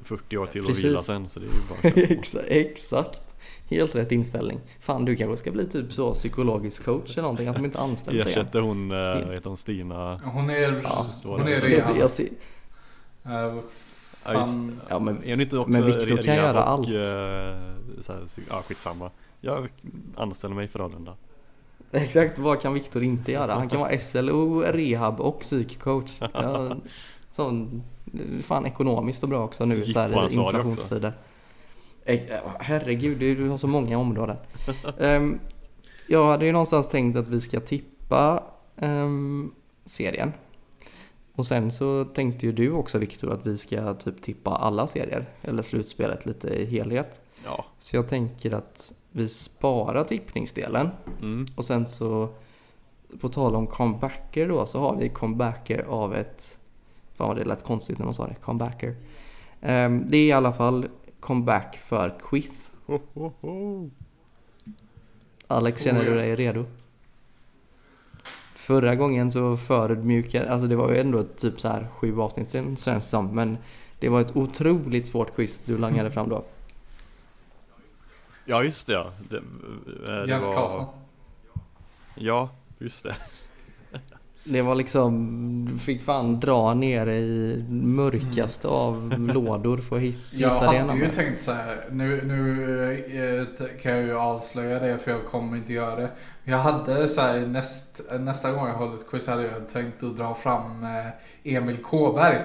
Speaker 2: 40 år till
Speaker 1: Precis.
Speaker 2: att vila sen så det är ju bara [LAUGHS]
Speaker 1: exakt. Helt rätt inställning. Fan du kanske ska bli typ så psykologisk coach eller någonting. Att de inte anställt dig.
Speaker 2: Ersätter hon, vad heter hon, Stina?
Speaker 3: Hon är,
Speaker 1: Ja,
Speaker 3: hon är rehab.
Speaker 1: jag ser,
Speaker 2: just-
Speaker 3: fan.
Speaker 1: ja men
Speaker 2: Är hon inte också
Speaker 1: Men Victor
Speaker 2: re-
Speaker 1: kan göra
Speaker 2: och,
Speaker 1: allt.
Speaker 2: eh, så här, ja skitsamma. Jag anställer mig för Frölunda. [LAUGHS]
Speaker 1: exakt vad kan Viktor inte göra? Han kan vara SLO, rehab och psykcoach. [LAUGHS] Ja, sån, fan ekonomiskt och bra också nu så här i
Speaker 2: Jippoansvarig också.
Speaker 1: Herregud, du har så många områden. Ehm, jag hade ju någonstans tänkt att vi ska tippa ehm, serien. Och sen så tänkte ju du också Viktor att vi ska typ tippa alla serier. Eller slutspelet lite i helhet.
Speaker 2: Ja.
Speaker 1: Så jag tänker att vi sparar tippningsdelen.
Speaker 2: Mm.
Speaker 1: Och sen så på tal om comebacker då så har vi comebacker av ett Fan vad det lät konstigt när man sa det, comebacker. Ehm, det är i alla fall comeback för quiz.
Speaker 2: Ho, ho, ho.
Speaker 1: Alex, känner
Speaker 3: Oh,
Speaker 1: du
Speaker 3: ja.
Speaker 1: dig redo? Förra gången så förödmjukade, alltså det var ju ändå typ så här sju avsnitt sen känns som. Men det var ett otroligt svårt quiz du langade fram då.
Speaker 2: Ja just det ja. Det, eh, det
Speaker 3: Jens
Speaker 2: var-
Speaker 3: Karlsson.
Speaker 2: Ja, just det.
Speaker 1: Det var liksom fick fan dra ner i mörkaste av [LAUGHS] lådor för att hit- hitta
Speaker 3: Jag
Speaker 1: det
Speaker 3: hade ju tänkt så här. Nu, nu eh, kan jag ju avslöja det för jag kommer inte göra det. Jag hade så här näst, nästa gång jag håller ett quiz hade jag tänkt att dra fram eh, Emil Kåberg.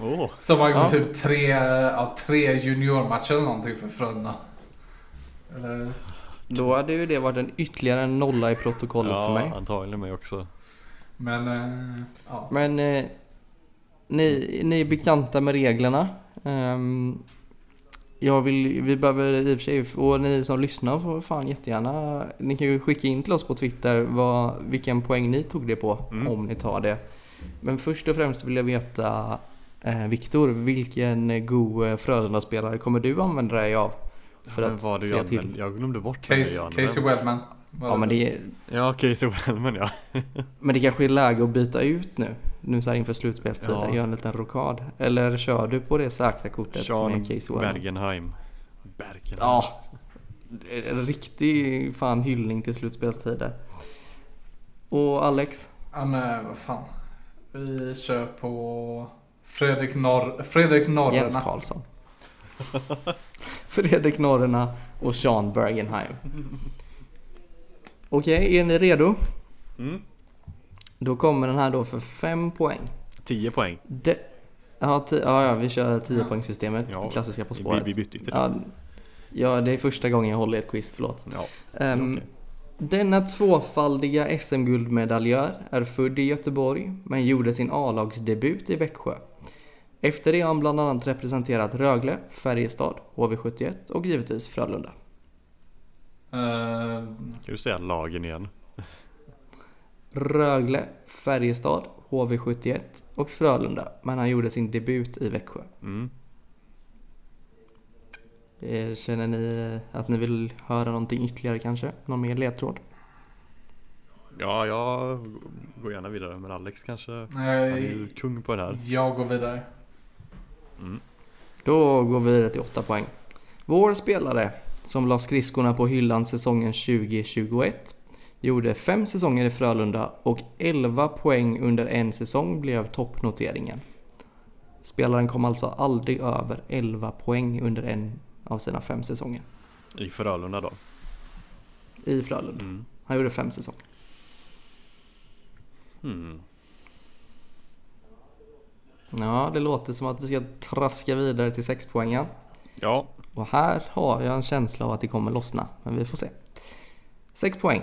Speaker 2: Åh,
Speaker 3: Som har gjort
Speaker 1: Ja.
Speaker 3: typ tre, ja, tre juniormatcher eller någonting för Frölunda. Eller,
Speaker 1: Då hade ju det varit en ytterligare nolla i protokollet för mig.
Speaker 2: ja antagligen mig också.
Speaker 3: men eh, ja.
Speaker 1: Men eh, ni, ni är bekanta med reglerna. Ehm, jag vill, vi behöver i och för sig, och ni som lyssnar får fan jättegärna, ni kan ju skicka in till oss på Twitter vad, vilken poäng ni tog det på,
Speaker 2: Mm.
Speaker 1: om ni tar det. Men först och främst vill jag veta, eh, Viktor, vilken god eh, Frölunda-spelare kommer du använda dig av? För
Speaker 2: Men
Speaker 1: att
Speaker 2: vad du
Speaker 1: säga till.
Speaker 2: använde, jag glömde bort
Speaker 3: Case,
Speaker 2: använde.
Speaker 3: Casey Webman.
Speaker 1: Ja men det, är-
Speaker 2: Ja, Casey Wellman ja. [LAUGHS]
Speaker 1: men det kanske är läge att byta ut nu, nu så här inför slutspelstiden,
Speaker 2: Ja.
Speaker 1: gör en liten rokad. Eller kör du på det säkra kortet som är
Speaker 2: Sean
Speaker 1: Casey Webman?
Speaker 2: Bergenheim. Bergenheim.
Speaker 1: Ja, en riktig fan hyllning till slutspelstider. Och Alex?
Speaker 3: Ja men vad fan. Vi kör på Fredrik, Norr, Fredrik
Speaker 1: Jens
Speaker 3: Norrena.
Speaker 1: Karlsson. [LAUGHS] Fredrik Norrena och Sean Bergenheim. Okej, är ni redo?
Speaker 2: Mm.
Speaker 1: Då kommer den här då för fem poäng.
Speaker 2: 10 poäng.
Speaker 1: De- ja, ja, ja, vi kör 10
Speaker 3: Ja.
Speaker 1: Klassiska På
Speaker 2: Vi,
Speaker 1: spåret.
Speaker 2: vi bytte ju till det.
Speaker 1: Ja, ja, det är första gången jag håller i ett quiz, förlåt.
Speaker 2: Ja.
Speaker 1: Ehm,
Speaker 2: okej.
Speaker 1: Denna tvåfaldiga SM-guldmedaljör är född i Göteborg men gjorde sin A-lagsdebut i Växjö. Efter det har han bland annat representerat Rögle, Färjestad, HV71 och givetvis Frölunda.
Speaker 3: Eh,
Speaker 2: Kan du säga lagen igen?
Speaker 1: Rögle, Färjestad, HV71 och Frölunda men han gjorde sin debut i Växjö.
Speaker 2: Mm.
Speaker 1: Eh, Känner ni att ni vill höra någonting ytterligare kanske? Någon mer ledtråd?
Speaker 2: Ja, jag går gärna vidare. Men Alex kanske, han är
Speaker 3: nej,
Speaker 2: ju kung på det här.
Speaker 3: jag går vidare.
Speaker 2: Mm.
Speaker 1: Då går vi vidare till 8 poäng. Vår spelare som la skridskorna på hyllan säsongen 2021 gjorde 5 säsonger i Frölunda och 11 poäng under en säsong blev toppnoteringen. Spelaren kom alltså aldrig över 11 poäng under en av sina fem säsonger
Speaker 2: I Frölunda då.
Speaker 1: i Frölunda.
Speaker 2: Mm.
Speaker 1: Han gjorde 5 säsonger.
Speaker 2: Mm.
Speaker 1: Ja, det låter som att vi ska traska vidare till 6 poängen.
Speaker 2: Ja,
Speaker 1: Och här har jag en känsla av att det kommer lossna, men vi får se. 6 poäng.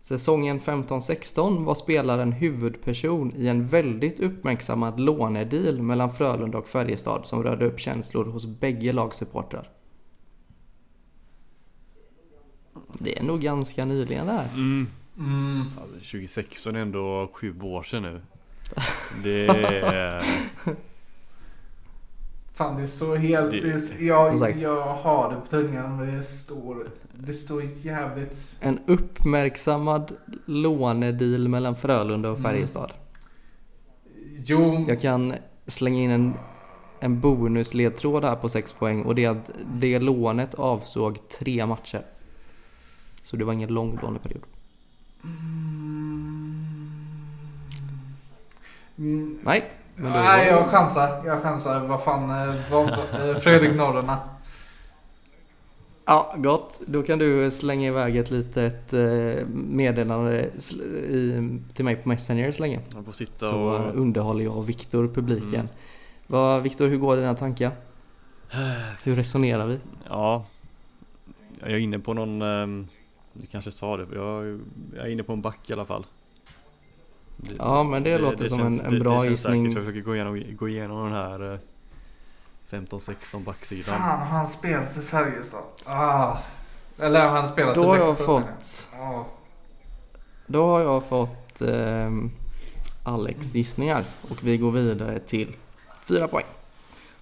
Speaker 1: Säsongen 15-16 var spelaren huvudperson i en väldigt uppmärksammad lånedeal mellan Frölunda och Färjestad som rörde upp känslor hos bägge lagsupportrar. Det är nog ganska nyligen det här.
Speaker 2: mm.
Speaker 3: Mm.
Speaker 2: Alltså, 2016 är ändå sju år sedan nu. Det är... [LAUGHS]
Speaker 3: Fan det står helt...
Speaker 2: Det-
Speaker 3: Det, är- jag,
Speaker 1: sagt.
Speaker 3: jag har det på tungan men det står... Det står jävligt...
Speaker 1: En uppmärksammad lånedeal mellan Frölunda och
Speaker 3: Mm.
Speaker 1: Färjestad.
Speaker 3: Jo,
Speaker 1: Jag kan slänga in en, en bonusledtråd här på 6 poäng och det är att det lånet avsåg tre matcher. Så det var ingen lång låneperiod.
Speaker 3: Mm,
Speaker 1: Nej, men då...
Speaker 3: Nej jag chansar. Jag chansar. Vad fan. eh, Vad, eh, Fredrik Norrena.
Speaker 1: Ja, gott. Då kan du slänga iväg ett litet eh, meddelande till mig på Messenger så länge.
Speaker 2: Man får sitta
Speaker 1: Så
Speaker 2: och...
Speaker 1: underhåller jag och Viktor publiken.
Speaker 2: Mm.
Speaker 1: Vad, Viktor, hur går dina tankar? [SIGHS] Hur resonerar vi?
Speaker 2: Ja. Jag är inne på någon... ehm, Du kanske sa det. Jag, jag är inne på en back i alla fall. Det-
Speaker 1: Ja, men det låter som en- en
Speaker 2: det-
Speaker 1: bra
Speaker 2: det känns
Speaker 1: gissning.
Speaker 2: Säkert. Jag försöker gå igenom, gå igenom den här eh, 15-16 backsidan.
Speaker 3: Fan har han spelat i Färjestad? Ah. Eller har han spelat
Speaker 1: Då har jag fått. Då har jag fått ehm, Alex gissningar och vi går vidare till fyra poäng.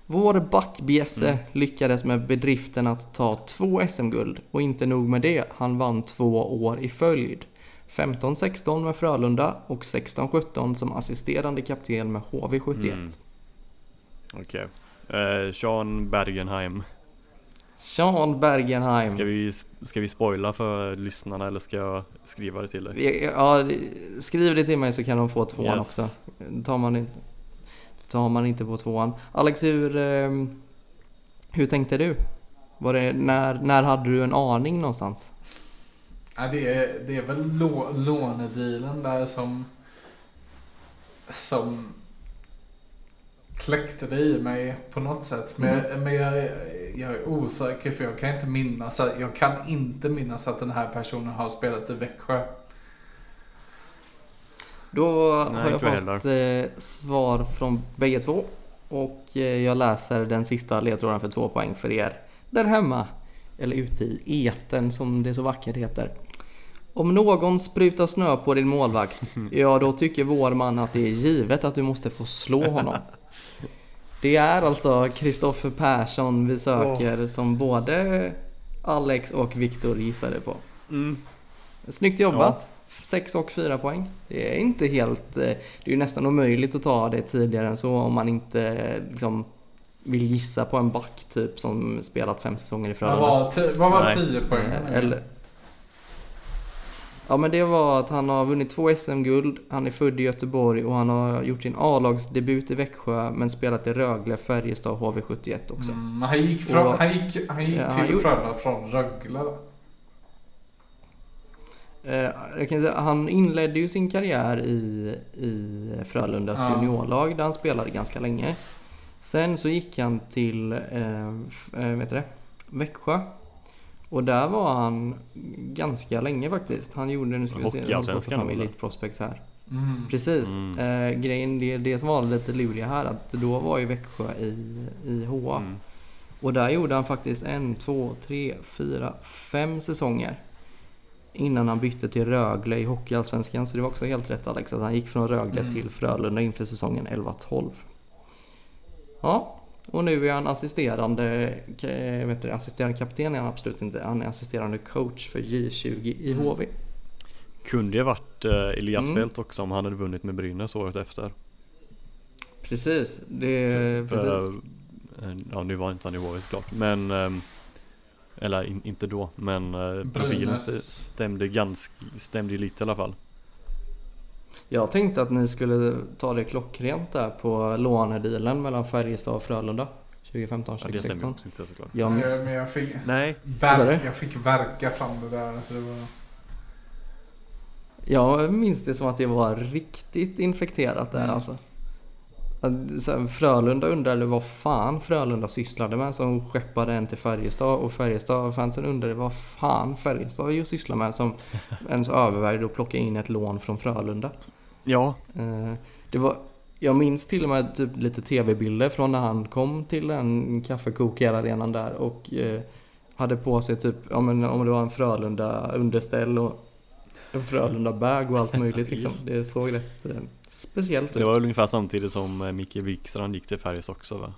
Speaker 1: Vår backbjässe
Speaker 2: Mm.
Speaker 1: lyckades med bedriften att ta två SM-guld och inte nog med det, han vann två år i följd. 15-16 med Frölunda och 16-17 som assisterande kapten med HV71.
Speaker 2: Mm. Okej. Eh, Sean Bergenheim.
Speaker 1: Sean Bergenheim.
Speaker 2: Ska vi, ska vi spoila för lyssnarna eller ska jag skriva det till dig?
Speaker 1: Ja, skriv det till mig så kan de få tvåan
Speaker 2: Yes.
Speaker 1: också. Tar man, tar man inte på tvåan. Alex, hur, ehm, hur tänkte du? Var det, när, när hade du en aning någonstans?
Speaker 3: Ja, det, är, det är väl lå, lånedealen där som som kläckte det i mig på något sätt. Men,
Speaker 1: Mm.
Speaker 3: men jag, jag är osäker för jag kan inte minnas jag kan inte minnas att den här personen har spelat i Växjö.
Speaker 1: Då
Speaker 2: Nej,
Speaker 1: har jag fått eh, svar från bägge två. Och eh, jag läser den sista ledtråden för två poäng för er där hemma. Eller ute i eten som det så vackert heter. Om någon sprutar snö på din målvakt, [LAUGHS] ja då tycker vår man att det är givet att du måste få slå honom. Det är alltså Kristoffer Persson vi söker som både Alex och Viktor gissade på.
Speaker 2: Mm.
Speaker 1: Snyggt jobbat! 6 och 4 poäng. Det är inte helt... eh, Det är ju nästan omöjligt att ta det tidigare än så om man inte liksom vill gissa på en back typ som spelat fem säsonger i
Speaker 3: Vad
Speaker 1: Frölunda.
Speaker 3: var, ti- vad var. 10 poäng?
Speaker 1: Eh, Eller... Ja men det var att han har vunnit två SM-guld, han är född i Göteborg och han har gjort sin A-lagsdebut i Växjö men spelat i Rögle, Färjestad och HV71 också.
Speaker 3: Mm, han gick, från,
Speaker 1: Och-
Speaker 3: han gick, han gick
Speaker 1: Ja,
Speaker 3: till Frölunda från Rögle då.
Speaker 1: Eh, jag kan säga, han inledde ju sin karriär i, i Frölundas
Speaker 3: Ja.
Speaker 1: juniorlag där han spelade ganska länge. Sen så gick han till eh, eh, vet du det? Växjö. Och där var han ganska länge faktiskt. Han gjorde, nu ska vi se, ta
Speaker 2: Hockeyallsvenskan
Speaker 1: fram? Elite Prospects här.
Speaker 3: Mm.
Speaker 1: Precis.
Speaker 2: Mm.
Speaker 1: Eh, grejen, det, det som var lite luriga här att då var ju Växjö i, i HA.
Speaker 2: Mm.
Speaker 1: Och där gjorde han faktiskt en, två, tre, fyra, fem säsonger. Innan han bytte till Rögle i Hockeyallsvenskan. Så det var också helt rätt Alex, att han gick från Rögle
Speaker 3: Mm.
Speaker 1: till Frölunda inför säsongen 11-12. Ja, och nu är han assisterande, ka- vet du, assisterande kapten är han absolut inte. Han är assisterande coach för J20 i
Speaker 3: Mm.
Speaker 1: HV.
Speaker 2: Kunde ju varit eh, Elias
Speaker 1: Mm.
Speaker 2: Fält också om han hade vunnit med Brynäs året efter.
Speaker 1: Precis, det, precis.
Speaker 2: För, eh, ja nu var inte han i HV såklart men ehm, Eller in, inte då men eh, profilen
Speaker 3: Brynäs.
Speaker 2: stämde ganska Stämde lite i alla fall.
Speaker 1: Jag tänkte att ni skulle ta det klockrent där på lånedealen mellan Färjestad och Frölunda 2015
Speaker 2: Ja, det stämmer
Speaker 1: 2016.
Speaker 2: inte såklart.
Speaker 1: Ja, men,
Speaker 3: jag fick,
Speaker 2: Nej,
Speaker 3: verk, jag fick verka fram det där. Så det var,
Speaker 1: jag minns det som att det var riktigt infekterat där
Speaker 3: Mm.
Speaker 1: alltså. Sen Frölunda undrade vad fan Frölunda sysslade med som skeppade en till Färjestad och Färjestad-fansen undrade vad fan Färjestad ju sysslar med som [LAUGHS] ens övervägde att plocka in ett lån från Frölunda.
Speaker 2: Ja
Speaker 1: Eh, Det var, jag minns till och med typ lite tv-bilder från när han kom till den kaffekokerarenan där och eh, hade på sig typ, ja, men om det var en Frölunda underställ och en Frölunda bag och allt möjligt [LAUGHS] liksom. Det såg rätt eh, speciellt
Speaker 2: det
Speaker 1: ut.
Speaker 2: var väl ungefär samtidigt som eh, Micke Wikstrand gick till Färjestad också va?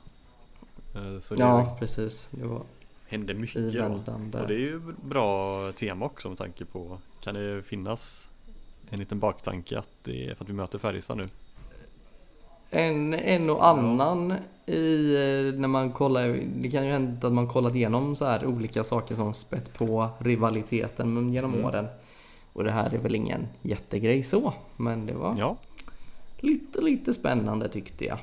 Speaker 2: Eh, Så det
Speaker 1: Ja, precis. Det var
Speaker 2: hände mycket Och det är ju bra tema också med tanke på Kan det finnas en liten baktanke att det är för att vi möter Färjestad nu?
Speaker 1: En, en och annan i, eh, när man kollar, det kan ju hända att man kollat igenom så här olika saker som spett på rivaliteten genom
Speaker 2: Mm.
Speaker 1: åren. Och det här är väl ingen jättegrej så, men det var
Speaker 2: Ja,
Speaker 1: lite, lite spännande tyckte jag.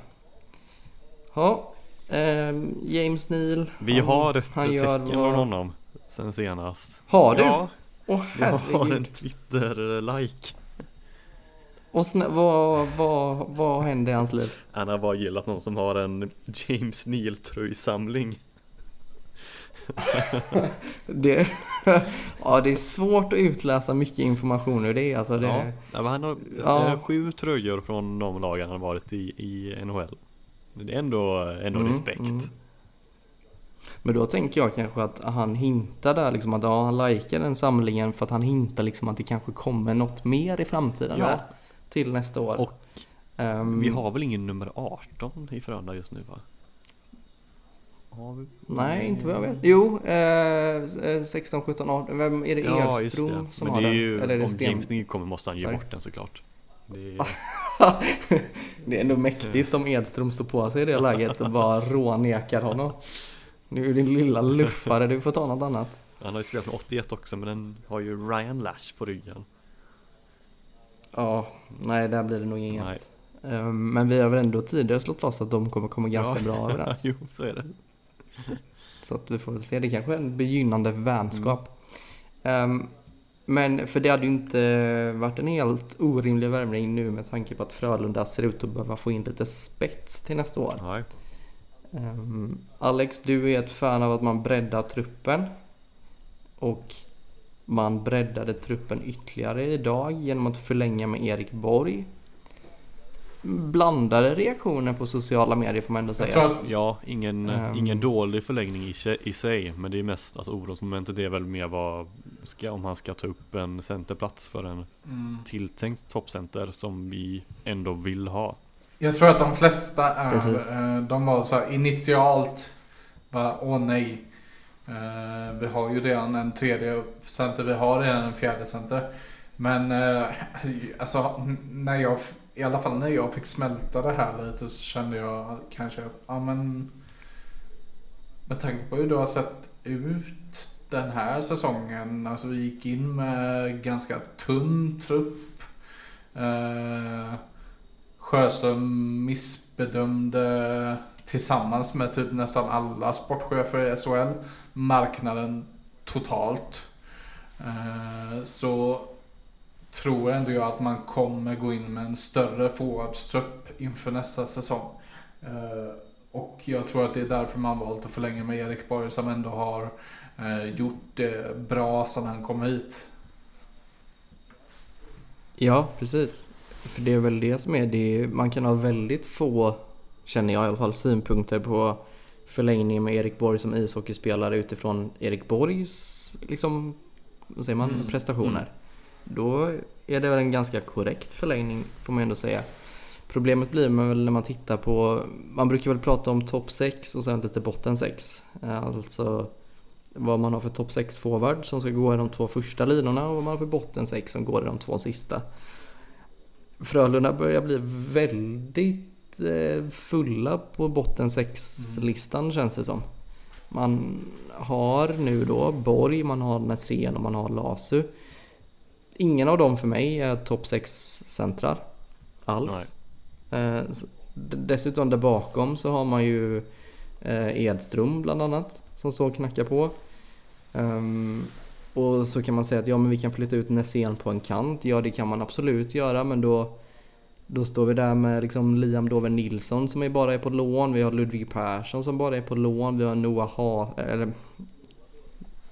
Speaker 1: Ja, ehm, James Neal.
Speaker 2: vi
Speaker 1: han-
Speaker 2: har ett
Speaker 1: han
Speaker 2: tecken från honom sen senast.
Speaker 1: Har du?
Speaker 2: Ja,
Speaker 1: Åh
Speaker 2: jag har en
Speaker 1: herregud.
Speaker 2: Twitter-like.
Speaker 1: Och vad, vad, vad hände i hans liv?
Speaker 2: Han har bara gillat någon som har en James Neal tröjsamling. [LAUGHS]
Speaker 1: Det, [LAUGHS] ja, det är svårt att utläsa mycket information ur det. Alltså det
Speaker 2: Ja, han har
Speaker 1: Ja.
Speaker 2: eh, sju tröjor från de lagen han varit i i NHL. Det är ändå, ändå
Speaker 1: Mm,
Speaker 2: respekt.
Speaker 1: mm. Men då tänker jag kanske att han hintar där liksom att ja, han likar den samlingen för att han hintar liksom att det kanske kommer något mer i framtiden
Speaker 2: Ja.
Speaker 1: här till nästa år.
Speaker 2: Och
Speaker 1: Ehm,
Speaker 2: Vi har väl ingen nummer 18 i Frölunda just nu va?
Speaker 1: Nej, inte vad jag vet. Jo, eh, eh, 16, 17, 18. Vem är det
Speaker 2: Ja
Speaker 1: Edström som
Speaker 2: Men
Speaker 1: har den?
Speaker 2: ju,
Speaker 1: Eller är det
Speaker 2: om
Speaker 1: Sten?
Speaker 2: James Neal kommer måste han ge
Speaker 1: Nej.
Speaker 2: bort den såklart. Det är, [LAUGHS]
Speaker 1: det är ändå mäktigt om Edström står på sig i det läget och bara rånekar honom. [LAUGHS] Nu är din lilla luffare, du får ta något annat.
Speaker 2: Han har ju spelat med 81 också men den har ju Ryan Lash på ryggen.
Speaker 1: Ja, nej där blir det nog inget.
Speaker 2: Nej.
Speaker 1: Ehm, Men vi har väl ändå tidigare slått fast att de kommer komma ganska
Speaker 2: Ja.
Speaker 1: bra [LAUGHS] överens.
Speaker 2: jo, så är det.
Speaker 1: Så att vi får väl se, det kanske är en begynnande vänskap.
Speaker 2: Mm.
Speaker 1: Ehm, men för det hade ju inte varit en helt orimlig värvning nu med tanke på att Frölunda ser ut att behöva få in lite spets till nästa år.
Speaker 2: Nej.
Speaker 1: Ehm, Alex, du är ett fan av att man breddar truppen. Och man breddade truppen ytterligare idag genom att förlänga med Erik Borg. Blandade reaktioner på sociala medier får man ändå
Speaker 3: Jag
Speaker 1: säga.
Speaker 3: tror att
Speaker 2: Ja, ingen,
Speaker 1: Ehm.
Speaker 2: ingen dålig förlängning i, sig- i sig Men det är mest, alltså orosmomentet är väl mer vad ska, Om han ska ta upp en centerplats för en
Speaker 3: mm,
Speaker 2: tilltänkt toppcenter som vi ändå vill ha
Speaker 3: Jag tror att de flesta är,
Speaker 1: Precis.
Speaker 3: eh, de var så här initialt, bara åh nej. Eh, vi har ju redan en tredje center, vi har redan en fjärde center. Men eh, alltså när jag, i alla fall när jag fick smälta det här lite så kände jag kanske att, ja men. Med tanke på hur du har sett ut den här säsongen. Alltså vi gick in med ganska tunn trupp. Eh, Sjöström missbedömde tillsammans med typ nästan alla sportchefer i SHL marknaden totalt. Eh, så tror ändå jag att man kommer gå in med en större forwardstrupp inför nästa säsong. Eh, och jag tror att det är därför man valt att förlänga med Erik Borg som ändå har eh, gjort det bra sedan han kom hit.
Speaker 1: Ja, precis. För det är väl det som är det. Man kan ha väldigt få, känner jag i alla fall, synpunkter på förlängningen med Erik Borg som ishockeyspelare utifrån Erik Borgs, liksom, vad säger man,
Speaker 3: Mm.
Speaker 1: prestationer. Då är det väl en ganska korrekt förlängning, får man ändå säga. Problemet blir man väl när man tittar på, man brukar väl prata om topp 6 och sen lite botten 6. Alltså vad man har för topp 6 forward som ska gå i de två första linorna och vad man har för botten 6 som går i de två sista. Frölunda börjar bli väldigt eh, fulla på botten 6-listan känns det som. Man har nu då Borg, man har Nässén och man har Lasu. Ingen av dem för mig är topp 6 centrar alls. Eh, dessutom där bakom så har man ju eh, Edström bland annat som så knackar på. Ehm, och så kan man säga att ja men vi kan flytta ut Nässén på en kant. Ja det kan man absolut göra men då då står vi där med liksom Liam Dover Nilsson som är bara är på lån. Vi har Ludvig Persson som bara är på lån. Vi har Noah ha eller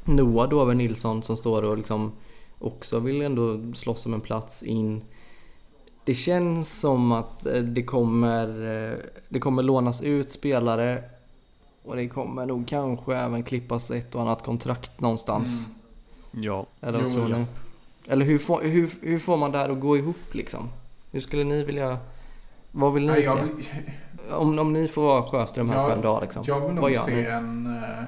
Speaker 1: Noah Dover Nilsson som står och liksom också vill ändå slåss om en plats in. Det känns som att eh, det kommer, eh, det kommer lånas ut spelare och det kommer nog kanske även klippas ett och annat kontrakt någonstans.
Speaker 3: Mm.
Speaker 2: Ja,
Speaker 1: Eller vad
Speaker 3: Jo,
Speaker 1: tror
Speaker 3: ja.
Speaker 1: ni? Eller hur får, hur, hur får man det här att gå ihop liksom? Hur skulle ni vilja... Vad vill ni
Speaker 3: Nej,
Speaker 1: se?
Speaker 3: jag, [LAUGHS]
Speaker 1: Om, om ni får vara Sjöström här
Speaker 3: Ja,
Speaker 1: för en dag liksom.
Speaker 3: Jag vill nog se
Speaker 1: ni?
Speaker 3: en eh,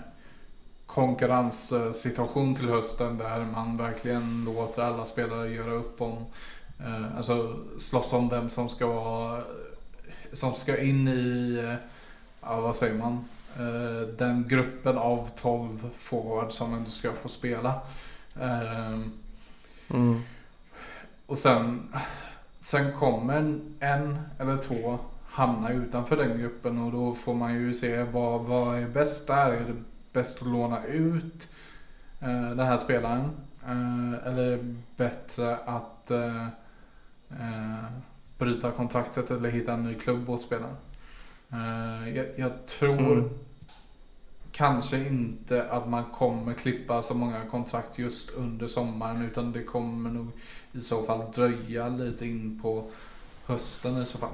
Speaker 3: konkurrenssituation till hösten där man verkligen låter alla spelare göra upp om, eh, alltså slåss om vem som ska vara, som ska in i, eh, ja vad säger man, den gruppen av 12 forward som ändå ska få spela. Eh,
Speaker 1: Mm.
Speaker 3: och sen, sen kommer en eller två hamna utanför den gruppen och då får man ju se vad, vad är bäst där. Är det bäst att låna ut eh, den här spelaren? Eh, eller är det bättre att eh, eh, bryta kontraktet eller hitta en ny klubb åt spelaren? Eh, jag, jag tror
Speaker 1: Mm.
Speaker 3: Kanske inte att man kommer klippa så många kontrakt just under sommaren utan det kommer nog i så fall dröja lite in på hösten i så fall.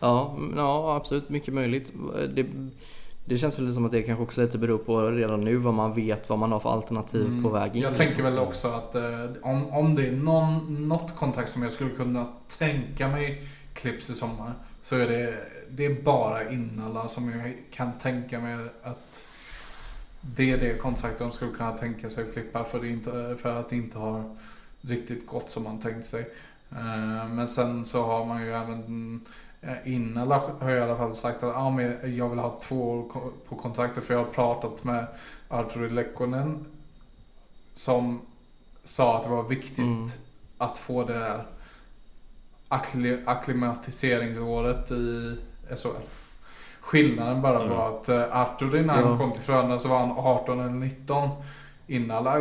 Speaker 1: Ja, ja, absolut. Mycket möjligt. Det, det känns väl som att det kanske också lite beror på redan nu vad man vet vad man har för alternativ
Speaker 3: Mm.
Speaker 1: på väg in.
Speaker 3: Jag
Speaker 1: liksom.
Speaker 3: tänker väl också att eh, om, om det är någon, något kontrakt som jag skulle kunna tänka mig klipps i sommar så är det, det är bara Innala som jag kan tänka mig att det är det kontraktet de skulle kunna tänka sig att klippa för, inte, för att det inte har riktigt gått som man tänkt sig. Eh, Men sen så har man ju även Eh, Innala har jag i alla fall sagt att ah, men jag vill ha två år på kontraktet för jag har pratat med Arturi Lekkonen som sa att det var viktigt
Speaker 1: Mm.
Speaker 3: att få det där akklimatiseringsåret i SHL. Skillnaden bara
Speaker 2: Mm.
Speaker 3: var att eh, Arturi när han
Speaker 1: Ja.
Speaker 3: kom till Frölunda så var han 18 eller 19. Innala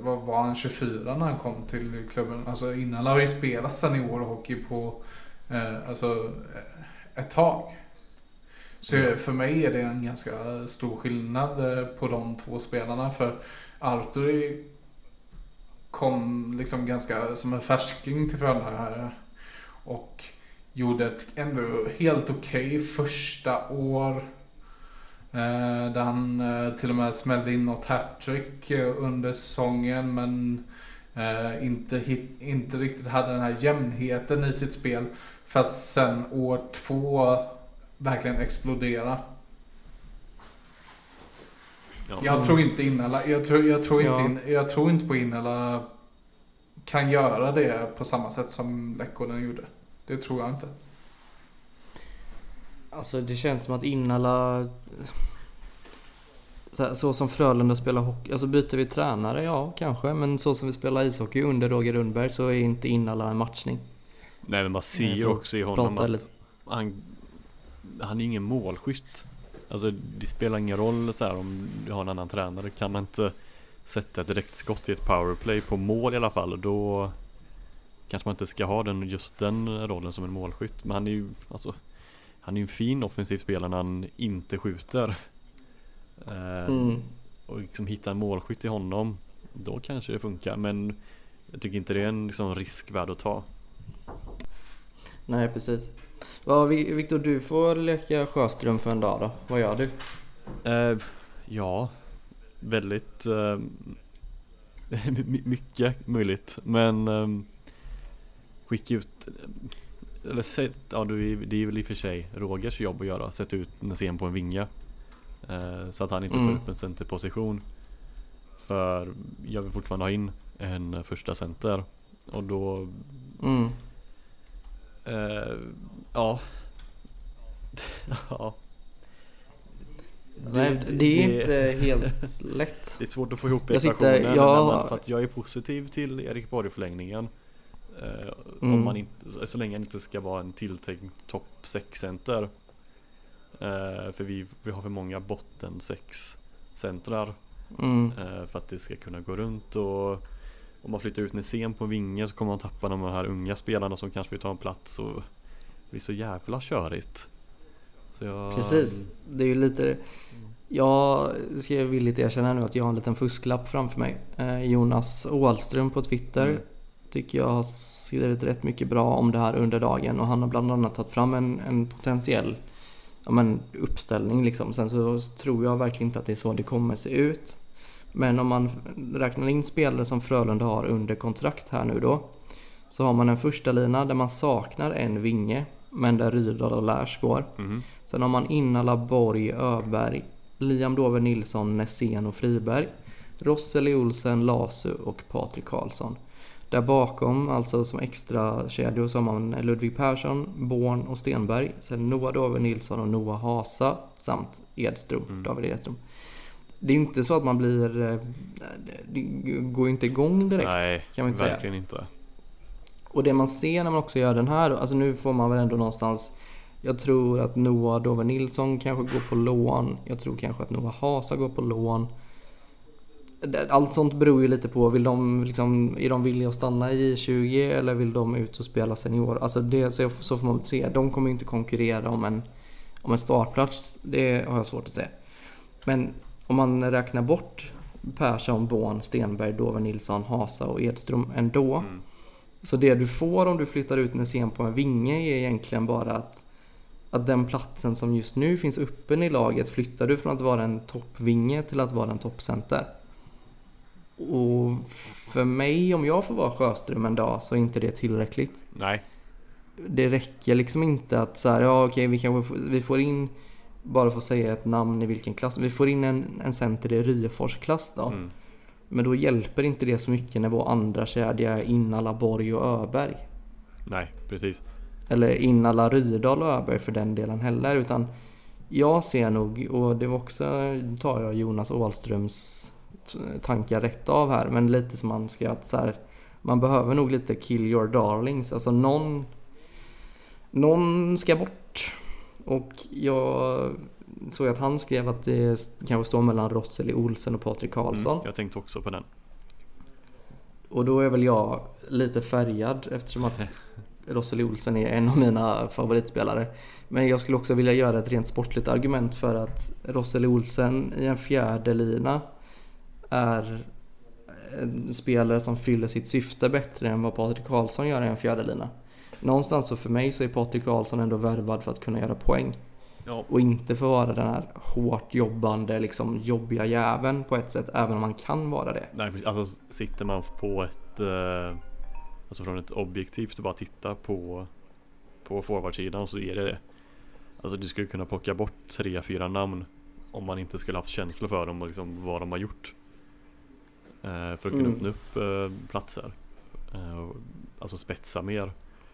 Speaker 3: var, var han 24 när han kom till klubben. Alltså Innala har ju spelat seniorhockey på eh, alltså, eh, ett tag. Så
Speaker 2: Mm.
Speaker 3: för mig är det en ganska stor skillnad eh, på de två spelarna. För Arturi kom liksom ganska som en färsking till Frölunda här. Och gjorde ett ändå helt okej första år. Eh, där han eh, till och med smällde in något hattrick eh, under säsongen. Men eh, inte, hit, inte riktigt hade den här jämnheten i sitt spel. För att sen år två verkligen explodera.
Speaker 2: Ja.
Speaker 3: Jag tror inte Innala, jag tror, jag, tror inte
Speaker 1: Ja.
Speaker 3: in, jag tror inte på Innala kan göra det på samma sätt som Lekkonen gjorde. Det tror jag inte.
Speaker 1: Alltså det känns som att Innala... Så, här, så som Frölunda spelar hockey, alltså byter vi tränare, ja kanske. Men så som vi spelar ishockey under Roger Rundberg så är inte Innala en matchning.
Speaker 2: Nej men man ser ju också i honom att
Speaker 1: lite.
Speaker 2: han, han är ingen målskytt. Alltså det spelar ingen roll så här om du har en annan tränare. Kan man inte sätta ett direktskott i ett powerplay på mål i alla fall då kanske man inte ska ha den, just den rollen som en målskytt. Men han är ju alltså han är ju en fin offensiv spelare när han inte skjuter. Eh,
Speaker 1: Mm.
Speaker 2: Och liksom hitta en målskytt i honom Då kanske det funkar men Jag tycker inte det är en liksom, risk värd att ta
Speaker 1: Nej precis. Ja, Vi- Viktor, du får leka Sjöström för en dag då. Vad gör du?
Speaker 2: Eh, ja, väldigt eh, [LAUGHS] my- mycket möjligt. Men eh, skicka ut, eller sätt, ja det är väl i och för sig Rogers jobb att göra, sätta ut Näsén på en vinge. Eh, så att han inte tar
Speaker 1: Mm.
Speaker 2: upp en centerposition. För jag vill fortfarande ha in en första center. Och då,
Speaker 1: Mm.
Speaker 2: eh, ja. [LAUGHS] ja.
Speaker 1: Nej, det är inte helt lätt. [LAUGHS]
Speaker 2: Det är svårt att få ihop
Speaker 1: sitter-
Speaker 2: ekvationen
Speaker 1: jag-
Speaker 2: man, för att jag är positiv till Erik Borg förlängningen. Eh,
Speaker 1: Mm.
Speaker 2: om man inte, så länge han inte ska vara en tilltänkt topp 6 center. Eh, för vi, vi har för många botten 6 centrar
Speaker 1: Mm.
Speaker 2: eh, för att det ska kunna gå runt och om man flyttar ut Näsén på vinge så kommer man tappa de här unga spelarna som kanske vill ta en plats och det blir så jävla körigt. Jag,
Speaker 1: Precis. Det är ju lite... Jag ska jag villigt erkänna nu att jag har en liten fusklapp framför mig. Eh, Jonas Åhlström på Twitter
Speaker 2: Mm.
Speaker 1: tycker jag har skrivit rätt mycket bra om det här under dagen och han har bland annat tagit fram en, en potentiell ja, men, uppställning liksom. Sen så tror jag verkligen inte att det är så det kommer se ut. Men om man räknar in spelare som Frölunda har under kontrakt här nu då. Så har man en första lina där man saknar en vinge. Men där Rydahl och Lars går.
Speaker 2: Mhm.
Speaker 1: Sen har man Innala, Borg, Öberg, Liam Dover Nilsson, Nässén och Friberg. Rosseli Olsen, Lasu och Patrik Karlsson. Där bakom, alltså som extra kedjor, så har man Ludvig Persson, Born och Stenberg. Sen Noah Dover Nilsson och Noah Hasa samt Edström,
Speaker 2: Mm.
Speaker 1: David Edström. Det är ju inte så att man blir... eh, Det går ju inte igång direkt
Speaker 2: Nej,
Speaker 1: kan man inte säga.
Speaker 2: verkligen inte.
Speaker 1: Och det man ser när man också gör den här, alltså nu får man väl ändå någonstans Jag tror att Noah Dover Nilsson kanske går på lån. Jag tror kanske att Noah Hasa går på lån. Allt sånt beror ju lite på, vill de liksom, är de villiga att stanna i 20 eller vill de ut och spela senior? Alltså det, så, så får man väl se. De kommer ju inte konkurrera om en, om en startplats, det har jag svårt att se. Men om man räknar bort Persson, Born, Stenberg, Dover Nilsson, Hasa och Edström ändå.
Speaker 2: Mm.
Speaker 1: Så det du får om du flyttar ut Nässén på en vinge är egentligen bara att, att den platsen som just nu finns öppen i laget flyttar du från att vara en toppvinge till att vara en toppcenter. Och för mig, om jag får vara Sjöström en dag, så är inte det tillräckligt.
Speaker 2: Nej,
Speaker 1: Det räcker liksom inte att så här, ja okej vi kanske får, vi får in, bara för att säga ett namn i vilken klass, vi får in en, en center i Ryefors klass då.
Speaker 2: mm.
Speaker 1: Men då hjälper inte det så mycket när vår andra kedja är Innala, Borg och Öberg.
Speaker 2: nej precis.
Speaker 1: eller Innala Rydahl och Öberg för den delen heller. Utan jag ser nog, och det var också, tar jag Jonas Åhlströms tankar rätt av här, men lite som man ska att så här, man behöver nog lite kill your darlings. Alltså någon, någon ska bort. Och jag såg att han skrev att det kanske står mellan Rosseli Olsen och Patrik Karlsson.
Speaker 2: Mm, jag tänkte också på den.
Speaker 1: Och då är väl jag lite färgad eftersom att [LAUGHS] Rosseli Olsen är en av mina favoritspelare. Men jag skulle också vilja göra ett rent sportligt argument för att Rosseli Olsen i en fjärde lina är en spelare som fyller sitt syfte bättre än vad Patrik Karlsson gör i en fjärde lina. Någonstans så för mig så är Patrik Karlsson ändå värvad för att kunna göra poäng.
Speaker 2: Ja,
Speaker 1: Och inte att vara den här hårt jobbande, liksom jobbiga jäveln på ett sätt, även om man kan vara det.
Speaker 2: nej, precis. alltså sitter man på ett eh, Alltså från ett objektivt och bara titta på På forwardsidan så är det. Alltså du skulle kunna plocka bort tre, fyra namn Om man inte skulle haft känsla för dem och liksom vad de har gjort eh, För att kunna
Speaker 1: Mm.
Speaker 2: öppna upp eh, platser eh, och, Alltså spetsa mer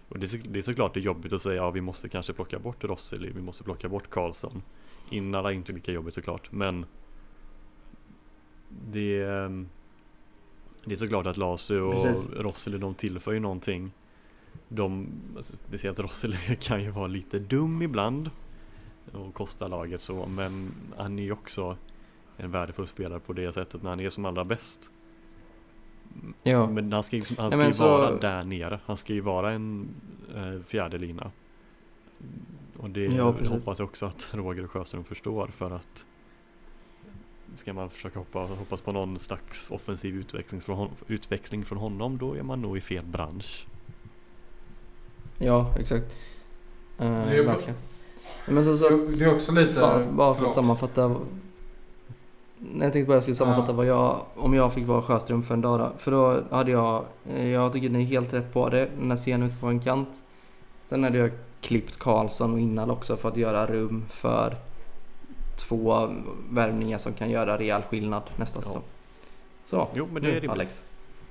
Speaker 2: och det, är, det är såklart det är jobbigt att säga ja vi måste kanske plocka bort Rosseli, vi måste plocka bort Karlsson. Innala är inte lika jobbigt såklart men Det ehm, Det är såklart att Lasu och
Speaker 1: Precis.
Speaker 2: Rosseli de tillför ju någonting. De, alltså, speciellt Rosseli [LAUGHS] kan ju vara lite dum ibland Och kosta laget så men han är ju också En värdefull spelare på det sättet när han är som allra bäst
Speaker 1: Ja,
Speaker 2: Men han ska, ju- han ska
Speaker 1: men
Speaker 2: ju
Speaker 1: så-
Speaker 2: vara där nere Han ska ju vara en eh, fjärde lina Och det
Speaker 1: Ja,
Speaker 2: hoppas jag också att Roger Sjöström förstår för att Ska man försöka hoppa, hoppas på någon slags offensiv utväxling från, hon, utväxling från honom då är man nog i fel bransch
Speaker 1: ja exakt. Eh,
Speaker 3: är ju-
Speaker 1: verkligen. Men så, så att,
Speaker 3: Det är också lite...
Speaker 1: fan, bara för
Speaker 3: förlåt.
Speaker 1: att sammanfatta. Jag tänkte bara jag skulle sammanfatta
Speaker 3: Ja.
Speaker 1: vad jag, om jag fick vara Sjöström för en dag då. För då hade jag, eh, jag tycker ni är helt rätt på det, den här scenen ute på en kant. Sen hade jag klippt Karlsson och Innal också för att göra rum för två värvningar som kan göra rejäl skillnad nästa
Speaker 2: Ja.
Speaker 1: säsong. Så,
Speaker 2: Jo men det är
Speaker 1: nu
Speaker 2: rimligt
Speaker 1: Alex.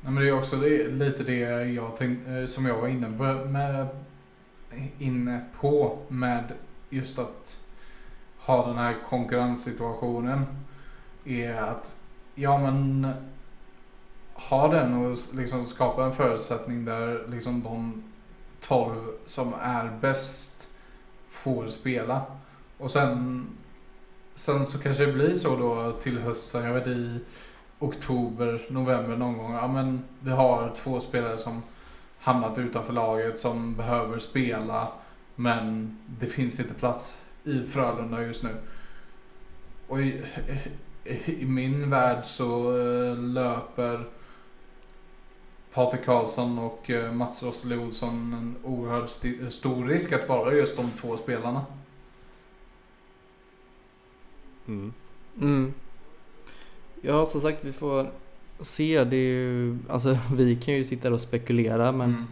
Speaker 3: Nej, men det är också det, lite det jag tänk, eh, som jag var inne på med, inne på med just att ha den här konkurrenssituationen. Är att, ja men ha den och liksom skapa en förutsättning där liksom de 12 som är bäst får spela. Och sen, sen så kanske det blir så då till hösten, jag vet i oktober, november någon gång. Ja men vi har två spelare som hamnat utanför laget som behöver spela. Men det finns inte plats i Frölunda just nu. Och i, min värld så eh, löper Patrik Karlsson och eh, Mats Rosseli Olsson en oerhört sti- stor risk att vara just de två spelarna.
Speaker 2: mm.
Speaker 1: Mm. Ja, som sagt, vi får se. Det är ju, alltså, [LAUGHS] vi kan ju sitta och spekulera, men
Speaker 3: Mm.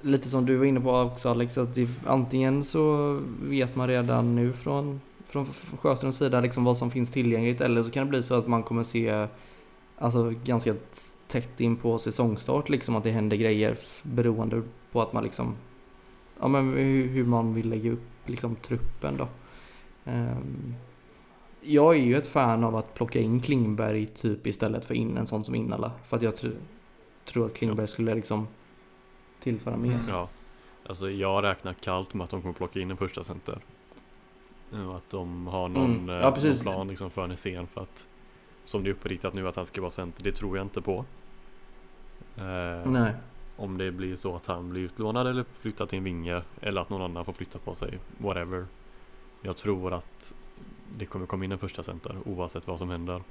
Speaker 1: lite som du var inne på också Alex, att det, antingen så vet man redan nu från, från Sjöströms sida liksom vad som finns tillgängligt, eller så kan det bli så att man kommer se Alltså ganska tätt in på säsongstart liksom att det händer grejer beroende på att man liksom Ja men hur, hur man vill lägga upp liksom truppen då. Um, jag är ju ett fan av att plocka in Klingberg typ istället för in en sån som Innala. För att jag tr- tror att Klingberg skulle liksom tillföra mer.
Speaker 2: Ja Alltså jag räknar kallt med att de kommer plocka in en första center och Att de har någon,
Speaker 1: Mm.
Speaker 2: eh,
Speaker 1: Ja, precis.
Speaker 2: någon plan liksom för Nässén för att Som det är uppritat nu att han ska vara center, det tror jag inte på eh,
Speaker 1: Nej.
Speaker 2: Om det blir så att han blir utlånad eller flyttar till en vinge Eller att någon annan får flytta på sig, whatever Jag tror att det kommer komma in en första center oavsett vad som händer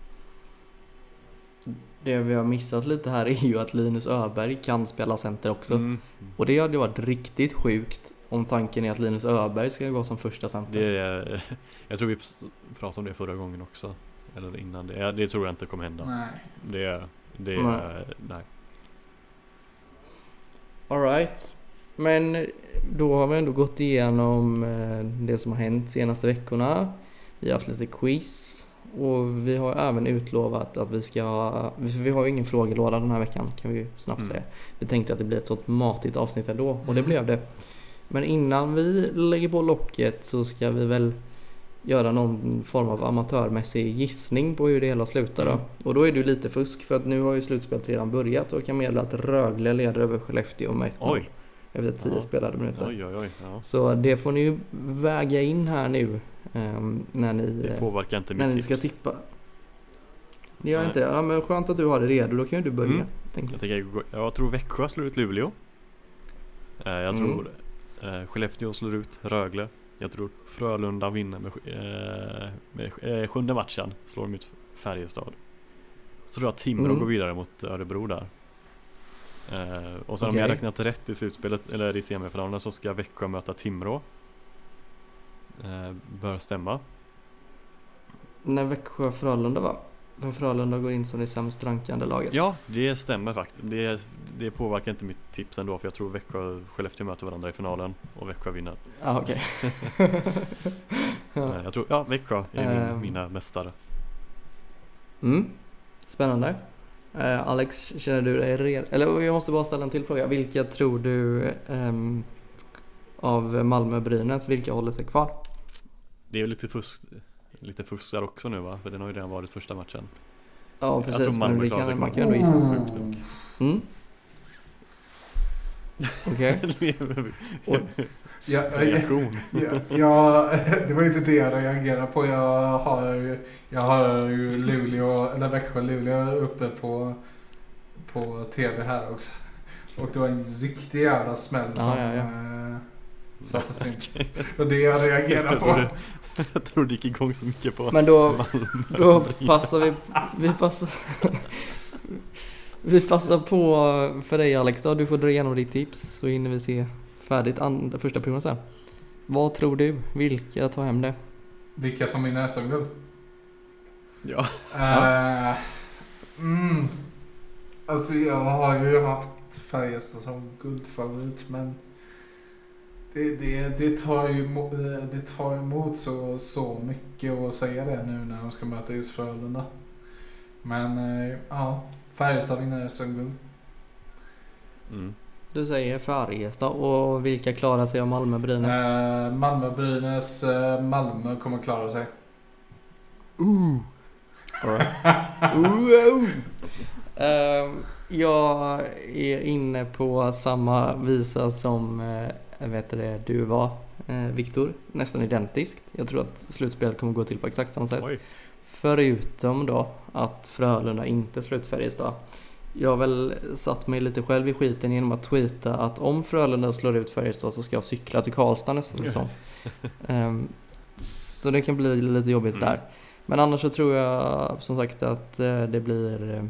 Speaker 1: Det vi har missat lite här är ju att Linus Öberg kan spela center också.
Speaker 2: Mm.
Speaker 1: Och det hade varit riktigt sjukt om tanken är att Linus Öberg ska gå som första center.
Speaker 2: Det är, [LAUGHS] jag tror vi pratade om det förra gången också Eller innan det, det tror jag inte kommer hända
Speaker 3: Nej.
Speaker 2: Det, det,
Speaker 1: Nej.
Speaker 2: nej.
Speaker 1: Alright. Men då har vi ändå gått igenom eh, det som har hänt senaste veckorna. Vi har haft lite quiz. Och vi har även utlovat att vi ska vi har ju ingen frågelåda den här veckan kan vi snabbt
Speaker 2: Mm.
Speaker 1: säga. Vi tänkte att det blir ett sånt matigt avsnitt ändå och det
Speaker 3: Mm.
Speaker 1: blev det. Men innan vi lägger på locket så ska vi väl göra någon form av amatörmässig gissning på hur det hela slutar då.
Speaker 2: Mm.
Speaker 1: Och då är det ju lite fusk för att nu har ju slutspelet redan börjat och kan meddela att Rögle leder över Skellefteå med 1-0
Speaker 2: Oj,
Speaker 1: efter 10
Speaker 2: Ja.
Speaker 1: spelade minuter.
Speaker 2: oj, oj, oj. Ja.
Speaker 1: Så det får ni ju väga in här nu när ni,
Speaker 2: Det
Speaker 1: eh,
Speaker 2: påverkar inte
Speaker 1: när
Speaker 2: mitt
Speaker 1: ni ska
Speaker 2: tips.
Speaker 1: tippa. Det gör
Speaker 2: Nej.
Speaker 1: inte? Ja men skönt att du har det redo, då kan ju du börja.
Speaker 2: Mm.
Speaker 1: tänker
Speaker 2: Jag,
Speaker 1: jag.
Speaker 2: tänker, jag tror Växjö slår ut Luleå. Eh, Jag
Speaker 1: Mm.
Speaker 2: tror eh, Skellefteå slår ut Rögle. Jag tror Frölunda vinner med, eh, med eh, sjunde matchen. Slår ut Färjestad. Så tror jag Timrå
Speaker 1: Mm.
Speaker 2: går vidare mot Örebro där. Och sen om jag räknat rätt i slutspelet, eller i semifinalen så ska Växjö möta Timrå. Eh, bör stämma.
Speaker 1: När Växjö Frölunda va? För Frölunda går in som det sämst rankande laget.
Speaker 2: Ja, det stämmer faktiskt. Det, det påverkar inte mitt tips ändå för jag tror Växjö och Skellefteå möter varandra i finalen och Växjö vinner.
Speaker 1: Ah, okej. ja. [LAUGHS]
Speaker 2: Eh, Jag tror, ja Växjö är
Speaker 1: Ehm.
Speaker 2: mina mästare.
Speaker 1: Mm. Spännande. Eh, Alex, känner du dig redo? Eller jag måste bara ställa en till fråga. Vilka tror du ehm, av Malmö-Brynäs, vilka håller sig kvar?
Speaker 2: Det är ju lite fusk, lite fusk där också nu va? För den har ju redan varit första matchen.
Speaker 1: Ja
Speaker 2: tror
Speaker 1: precis, men
Speaker 2: Malmö
Speaker 1: vi
Speaker 2: klarar sig
Speaker 1: kan, man
Speaker 2: kvar.
Speaker 1: kan ändå gissa.
Speaker 3: Mm.
Speaker 2: Sjukt nog.
Speaker 1: Mm. [LAUGHS] Okej.
Speaker 3: Ja, jag, ja, det var inte det jag reagerade på. Jag har ju, jag har ju Luleå, eller Växjö, Luleå uppe på, på TV här också. Och det var en riktig jävla smäll
Speaker 1: Ja,
Speaker 3: som
Speaker 1: ja, ja.
Speaker 3: eh, sattes in. Och det jag reagerade
Speaker 2: Jag
Speaker 3: på. [LAUGHS]
Speaker 2: jag trodde det gick igång så mycket på
Speaker 1: Men då, [LAUGHS] då passar vi, vi passar Vi passar på för dig Alex då, du får dra igenom ditt tips så hinner vi se färdigt and, första perioden sen. Vad tror du? Vilka tar hem det?
Speaker 3: Vilka som vinner SM-guld?
Speaker 2: Ja.
Speaker 3: Eh, mm. Alltså jag har ju haft Färjestad som guldfavorit men det, det, det, tar ju eh, det tar emot så, så mycket att säga det nu när de ska möta just Frölunda. Men eh, ja, Färjestad vinner SM-guld.
Speaker 2: Mm.
Speaker 1: Du säger Färjestad och vilka klarar sig av Malmö-Brynäs?
Speaker 3: Eh, Malmö-Brynäs, eh, Malmö kommer klara sig.
Speaker 1: Wow. [LAUGHS] Ehm, jag är inne på samma visa som uh, vet det, du var, uh, Viktor. Nästan identiskt. Jag tror att slutspelet kommer gå till på exakt samma sätt.
Speaker 2: Oj.
Speaker 1: Förutom då att Frölunda inte slut Färjestad. Jag har väl satt mig lite själv i skiten genom att tweeta att om Frölunda slår ut Färjestad så ska jag cykla till Karlstad nästa säsong. [LAUGHS] Ehm, så det kan bli lite jobbigt
Speaker 2: Mm.
Speaker 1: där. Men annars så tror jag som sagt att eh, det blir eh,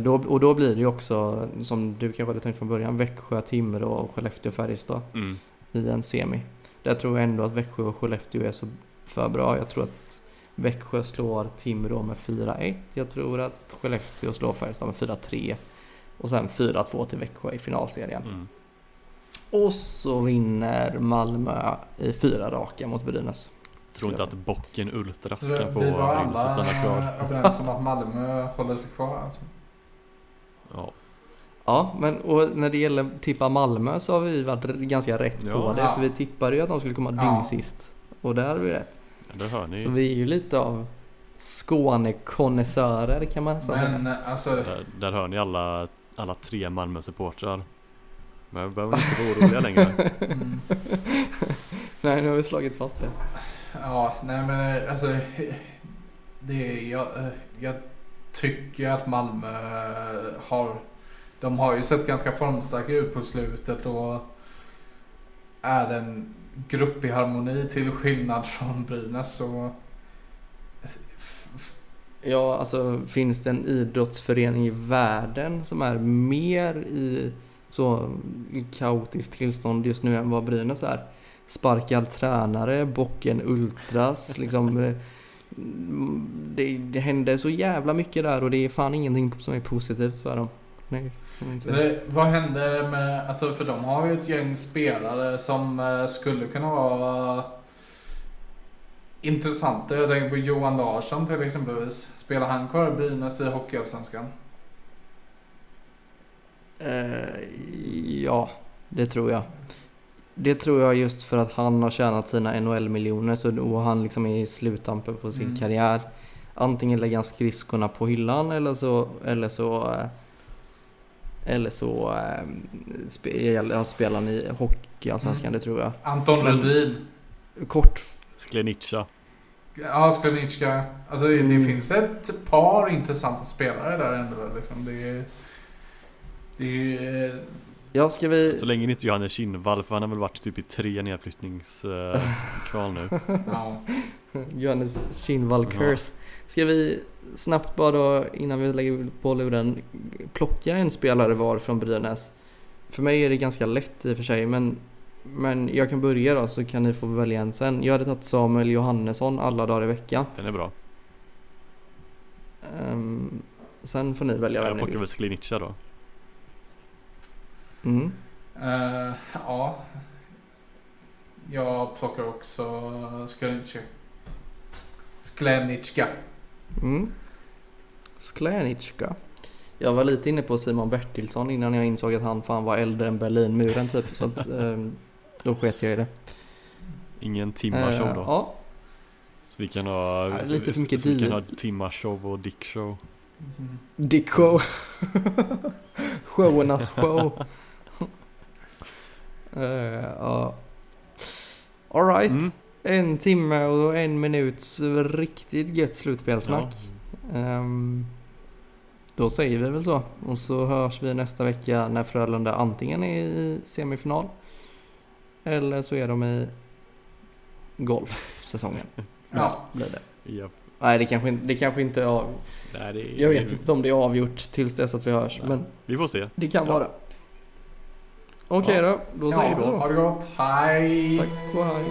Speaker 1: då, och då blir det ju också, som du kanske hade tänkt från början, Växjö, Timrå och Skellefteå, Färjestad
Speaker 2: Mm.
Speaker 1: i en semi. Där tror jag ändå att Växjö och Skellefteå är så för bra. Jag tror att Växjö slår Timrå med 4-1. Jag tror att Skellefteå slår Färjestad med 4-3. Och sen 4-2 till Växjö i finalserien.
Speaker 2: Mm.
Speaker 1: Och så vinner Malmö i fyra raka mot Brynäs.
Speaker 2: Tror inte att bocken Ultras
Speaker 3: Vi
Speaker 2: kan få
Speaker 3: var
Speaker 2: Brynäs att stanna kvar.
Speaker 3: alla överens om att Malmö håller sig kvar alltså.
Speaker 2: Ja.
Speaker 1: Ja, men och när det gäller tippa Malmö så har vi varit ganska rätt
Speaker 2: Ja.
Speaker 1: på det.
Speaker 3: Ja.
Speaker 1: För vi tippade ju att de skulle komma
Speaker 3: Ja.
Speaker 1: sist. Och där hade vi rätt.
Speaker 2: Det hör ni.
Speaker 1: Så vi är ju lite av Skånekonnässörer kan man nästan säga.
Speaker 3: Men alltså,
Speaker 2: Där, där hör ni alla, alla tre Malmö-supportrar. Men vi behöver inte vara oroliga [LAUGHS] längre.
Speaker 3: mm,
Speaker 1: Nej, nu har vi slagit fast det.
Speaker 3: ja, nej men alltså. Det är, jag, eh, jag tycker att Malmö har, de har ju sett ganska formstarka ut på slutet och är en grupp i harmoni till skillnad från Brynäs så
Speaker 1: Ja, alltså finns det en idrottsförening i världen som är mer i så kaotiskt tillstånd just nu än vad Brynäs är? Sparkad tränare, Bocken Ultras, liksom. [LAUGHS] Det, det händer så jävla mycket där och det är fan ingenting som är positivt för dem. Nej.
Speaker 3: Det, vad hände med, alltså för de har ju ett gäng spelare som eh, skulle kunna vara intressanta. Jag tänker på Johan Larsson till exempelvis. Spelar han kvar i Brynäs i Hockeyallsvenskan?
Speaker 1: Eh, ja, det tror jag. Det tror jag just för att han har tjänat sina NHL-miljoner så och han liksom är i sluttampen på sin
Speaker 3: Mm.
Speaker 1: karriär. Antingen lägger han skridskorna på hyllan eller så, eller så eh, eller så eh, spe, ja, spelar han i Hockeyallsvenskan,
Speaker 3: Mm.
Speaker 1: det tror jag.
Speaker 3: Anton
Speaker 1: Men-
Speaker 3: Lundin.
Speaker 1: Kort
Speaker 2: Sklenica.
Speaker 3: Ja, Sklenicka. Alltså det
Speaker 1: Mm.
Speaker 3: finns ett par intressanta spelare där ändå. Liksom. Det är, det är,
Speaker 1: Ja, ska vi...
Speaker 2: Så länge inte Johannes Kinnvall för han har väl varit typ i tre nedflyttningskval [LAUGHS] nu.
Speaker 3: ja.
Speaker 1: Johannes Kinnvall
Speaker 2: Ja.
Speaker 1: curse. Ska vi snabbt bara då, innan vi lägger på luren, plocka en spelare var från Brynäs? För mig är det ganska lätt i och för sig, men, men jag kan börja då så kan ni få välja en sen. Jag hade tagit Samuel Johannesson alla dagar i veckan.
Speaker 2: Den är bra.
Speaker 1: Ehm, sen får ni välja vem
Speaker 2: Jag
Speaker 1: ni
Speaker 2: plockar
Speaker 1: vill.
Speaker 2: väl Sklenica då.
Speaker 1: Mm.
Speaker 3: Eh, ja. Jag plockar också. Sklenicka.
Speaker 1: Mm. Sklenicka. Jag var lite inne på Simon Bertilsson innan jag insåg att han fan var äldre än Berlinmuren typ. Så att, [LAUGHS] ehm, då sket jag i det.
Speaker 2: Ingen Timma-show
Speaker 1: Eh,
Speaker 2: då.
Speaker 1: Ja,
Speaker 2: Så vi kan ha,
Speaker 1: Ja, lite för mycket
Speaker 2: så vi kan ha Timma-show och Dick-show.
Speaker 3: Mm.
Speaker 1: Dick [LAUGHS] Show. Showernas show. Uh, ja. Alright.
Speaker 2: Mm.
Speaker 1: En timme och en minuts riktigt gött slutspelsnack.
Speaker 2: Ja.
Speaker 1: Ehm, då säger vi väl så. Och så hörs vi nästa vecka när Frölunda antingen är i semifinal eller så är de i golfsäsongen. [LAUGHS]
Speaker 3: Ja.
Speaker 1: Blir det.
Speaker 2: Ja.
Speaker 1: Nej, det kanske, inte- det kanske inte är av,
Speaker 2: Nej, det är,
Speaker 1: Jag vet inte om det är avgjort tills dess att vi hörs,
Speaker 2: Nej.
Speaker 1: men
Speaker 2: Vi får se.
Speaker 1: det kan
Speaker 2: Ja.
Speaker 1: vara. Okej då, då säger vi
Speaker 3: ja,
Speaker 1: så.
Speaker 3: ha det gott. Hej!
Speaker 1: Tack och hej.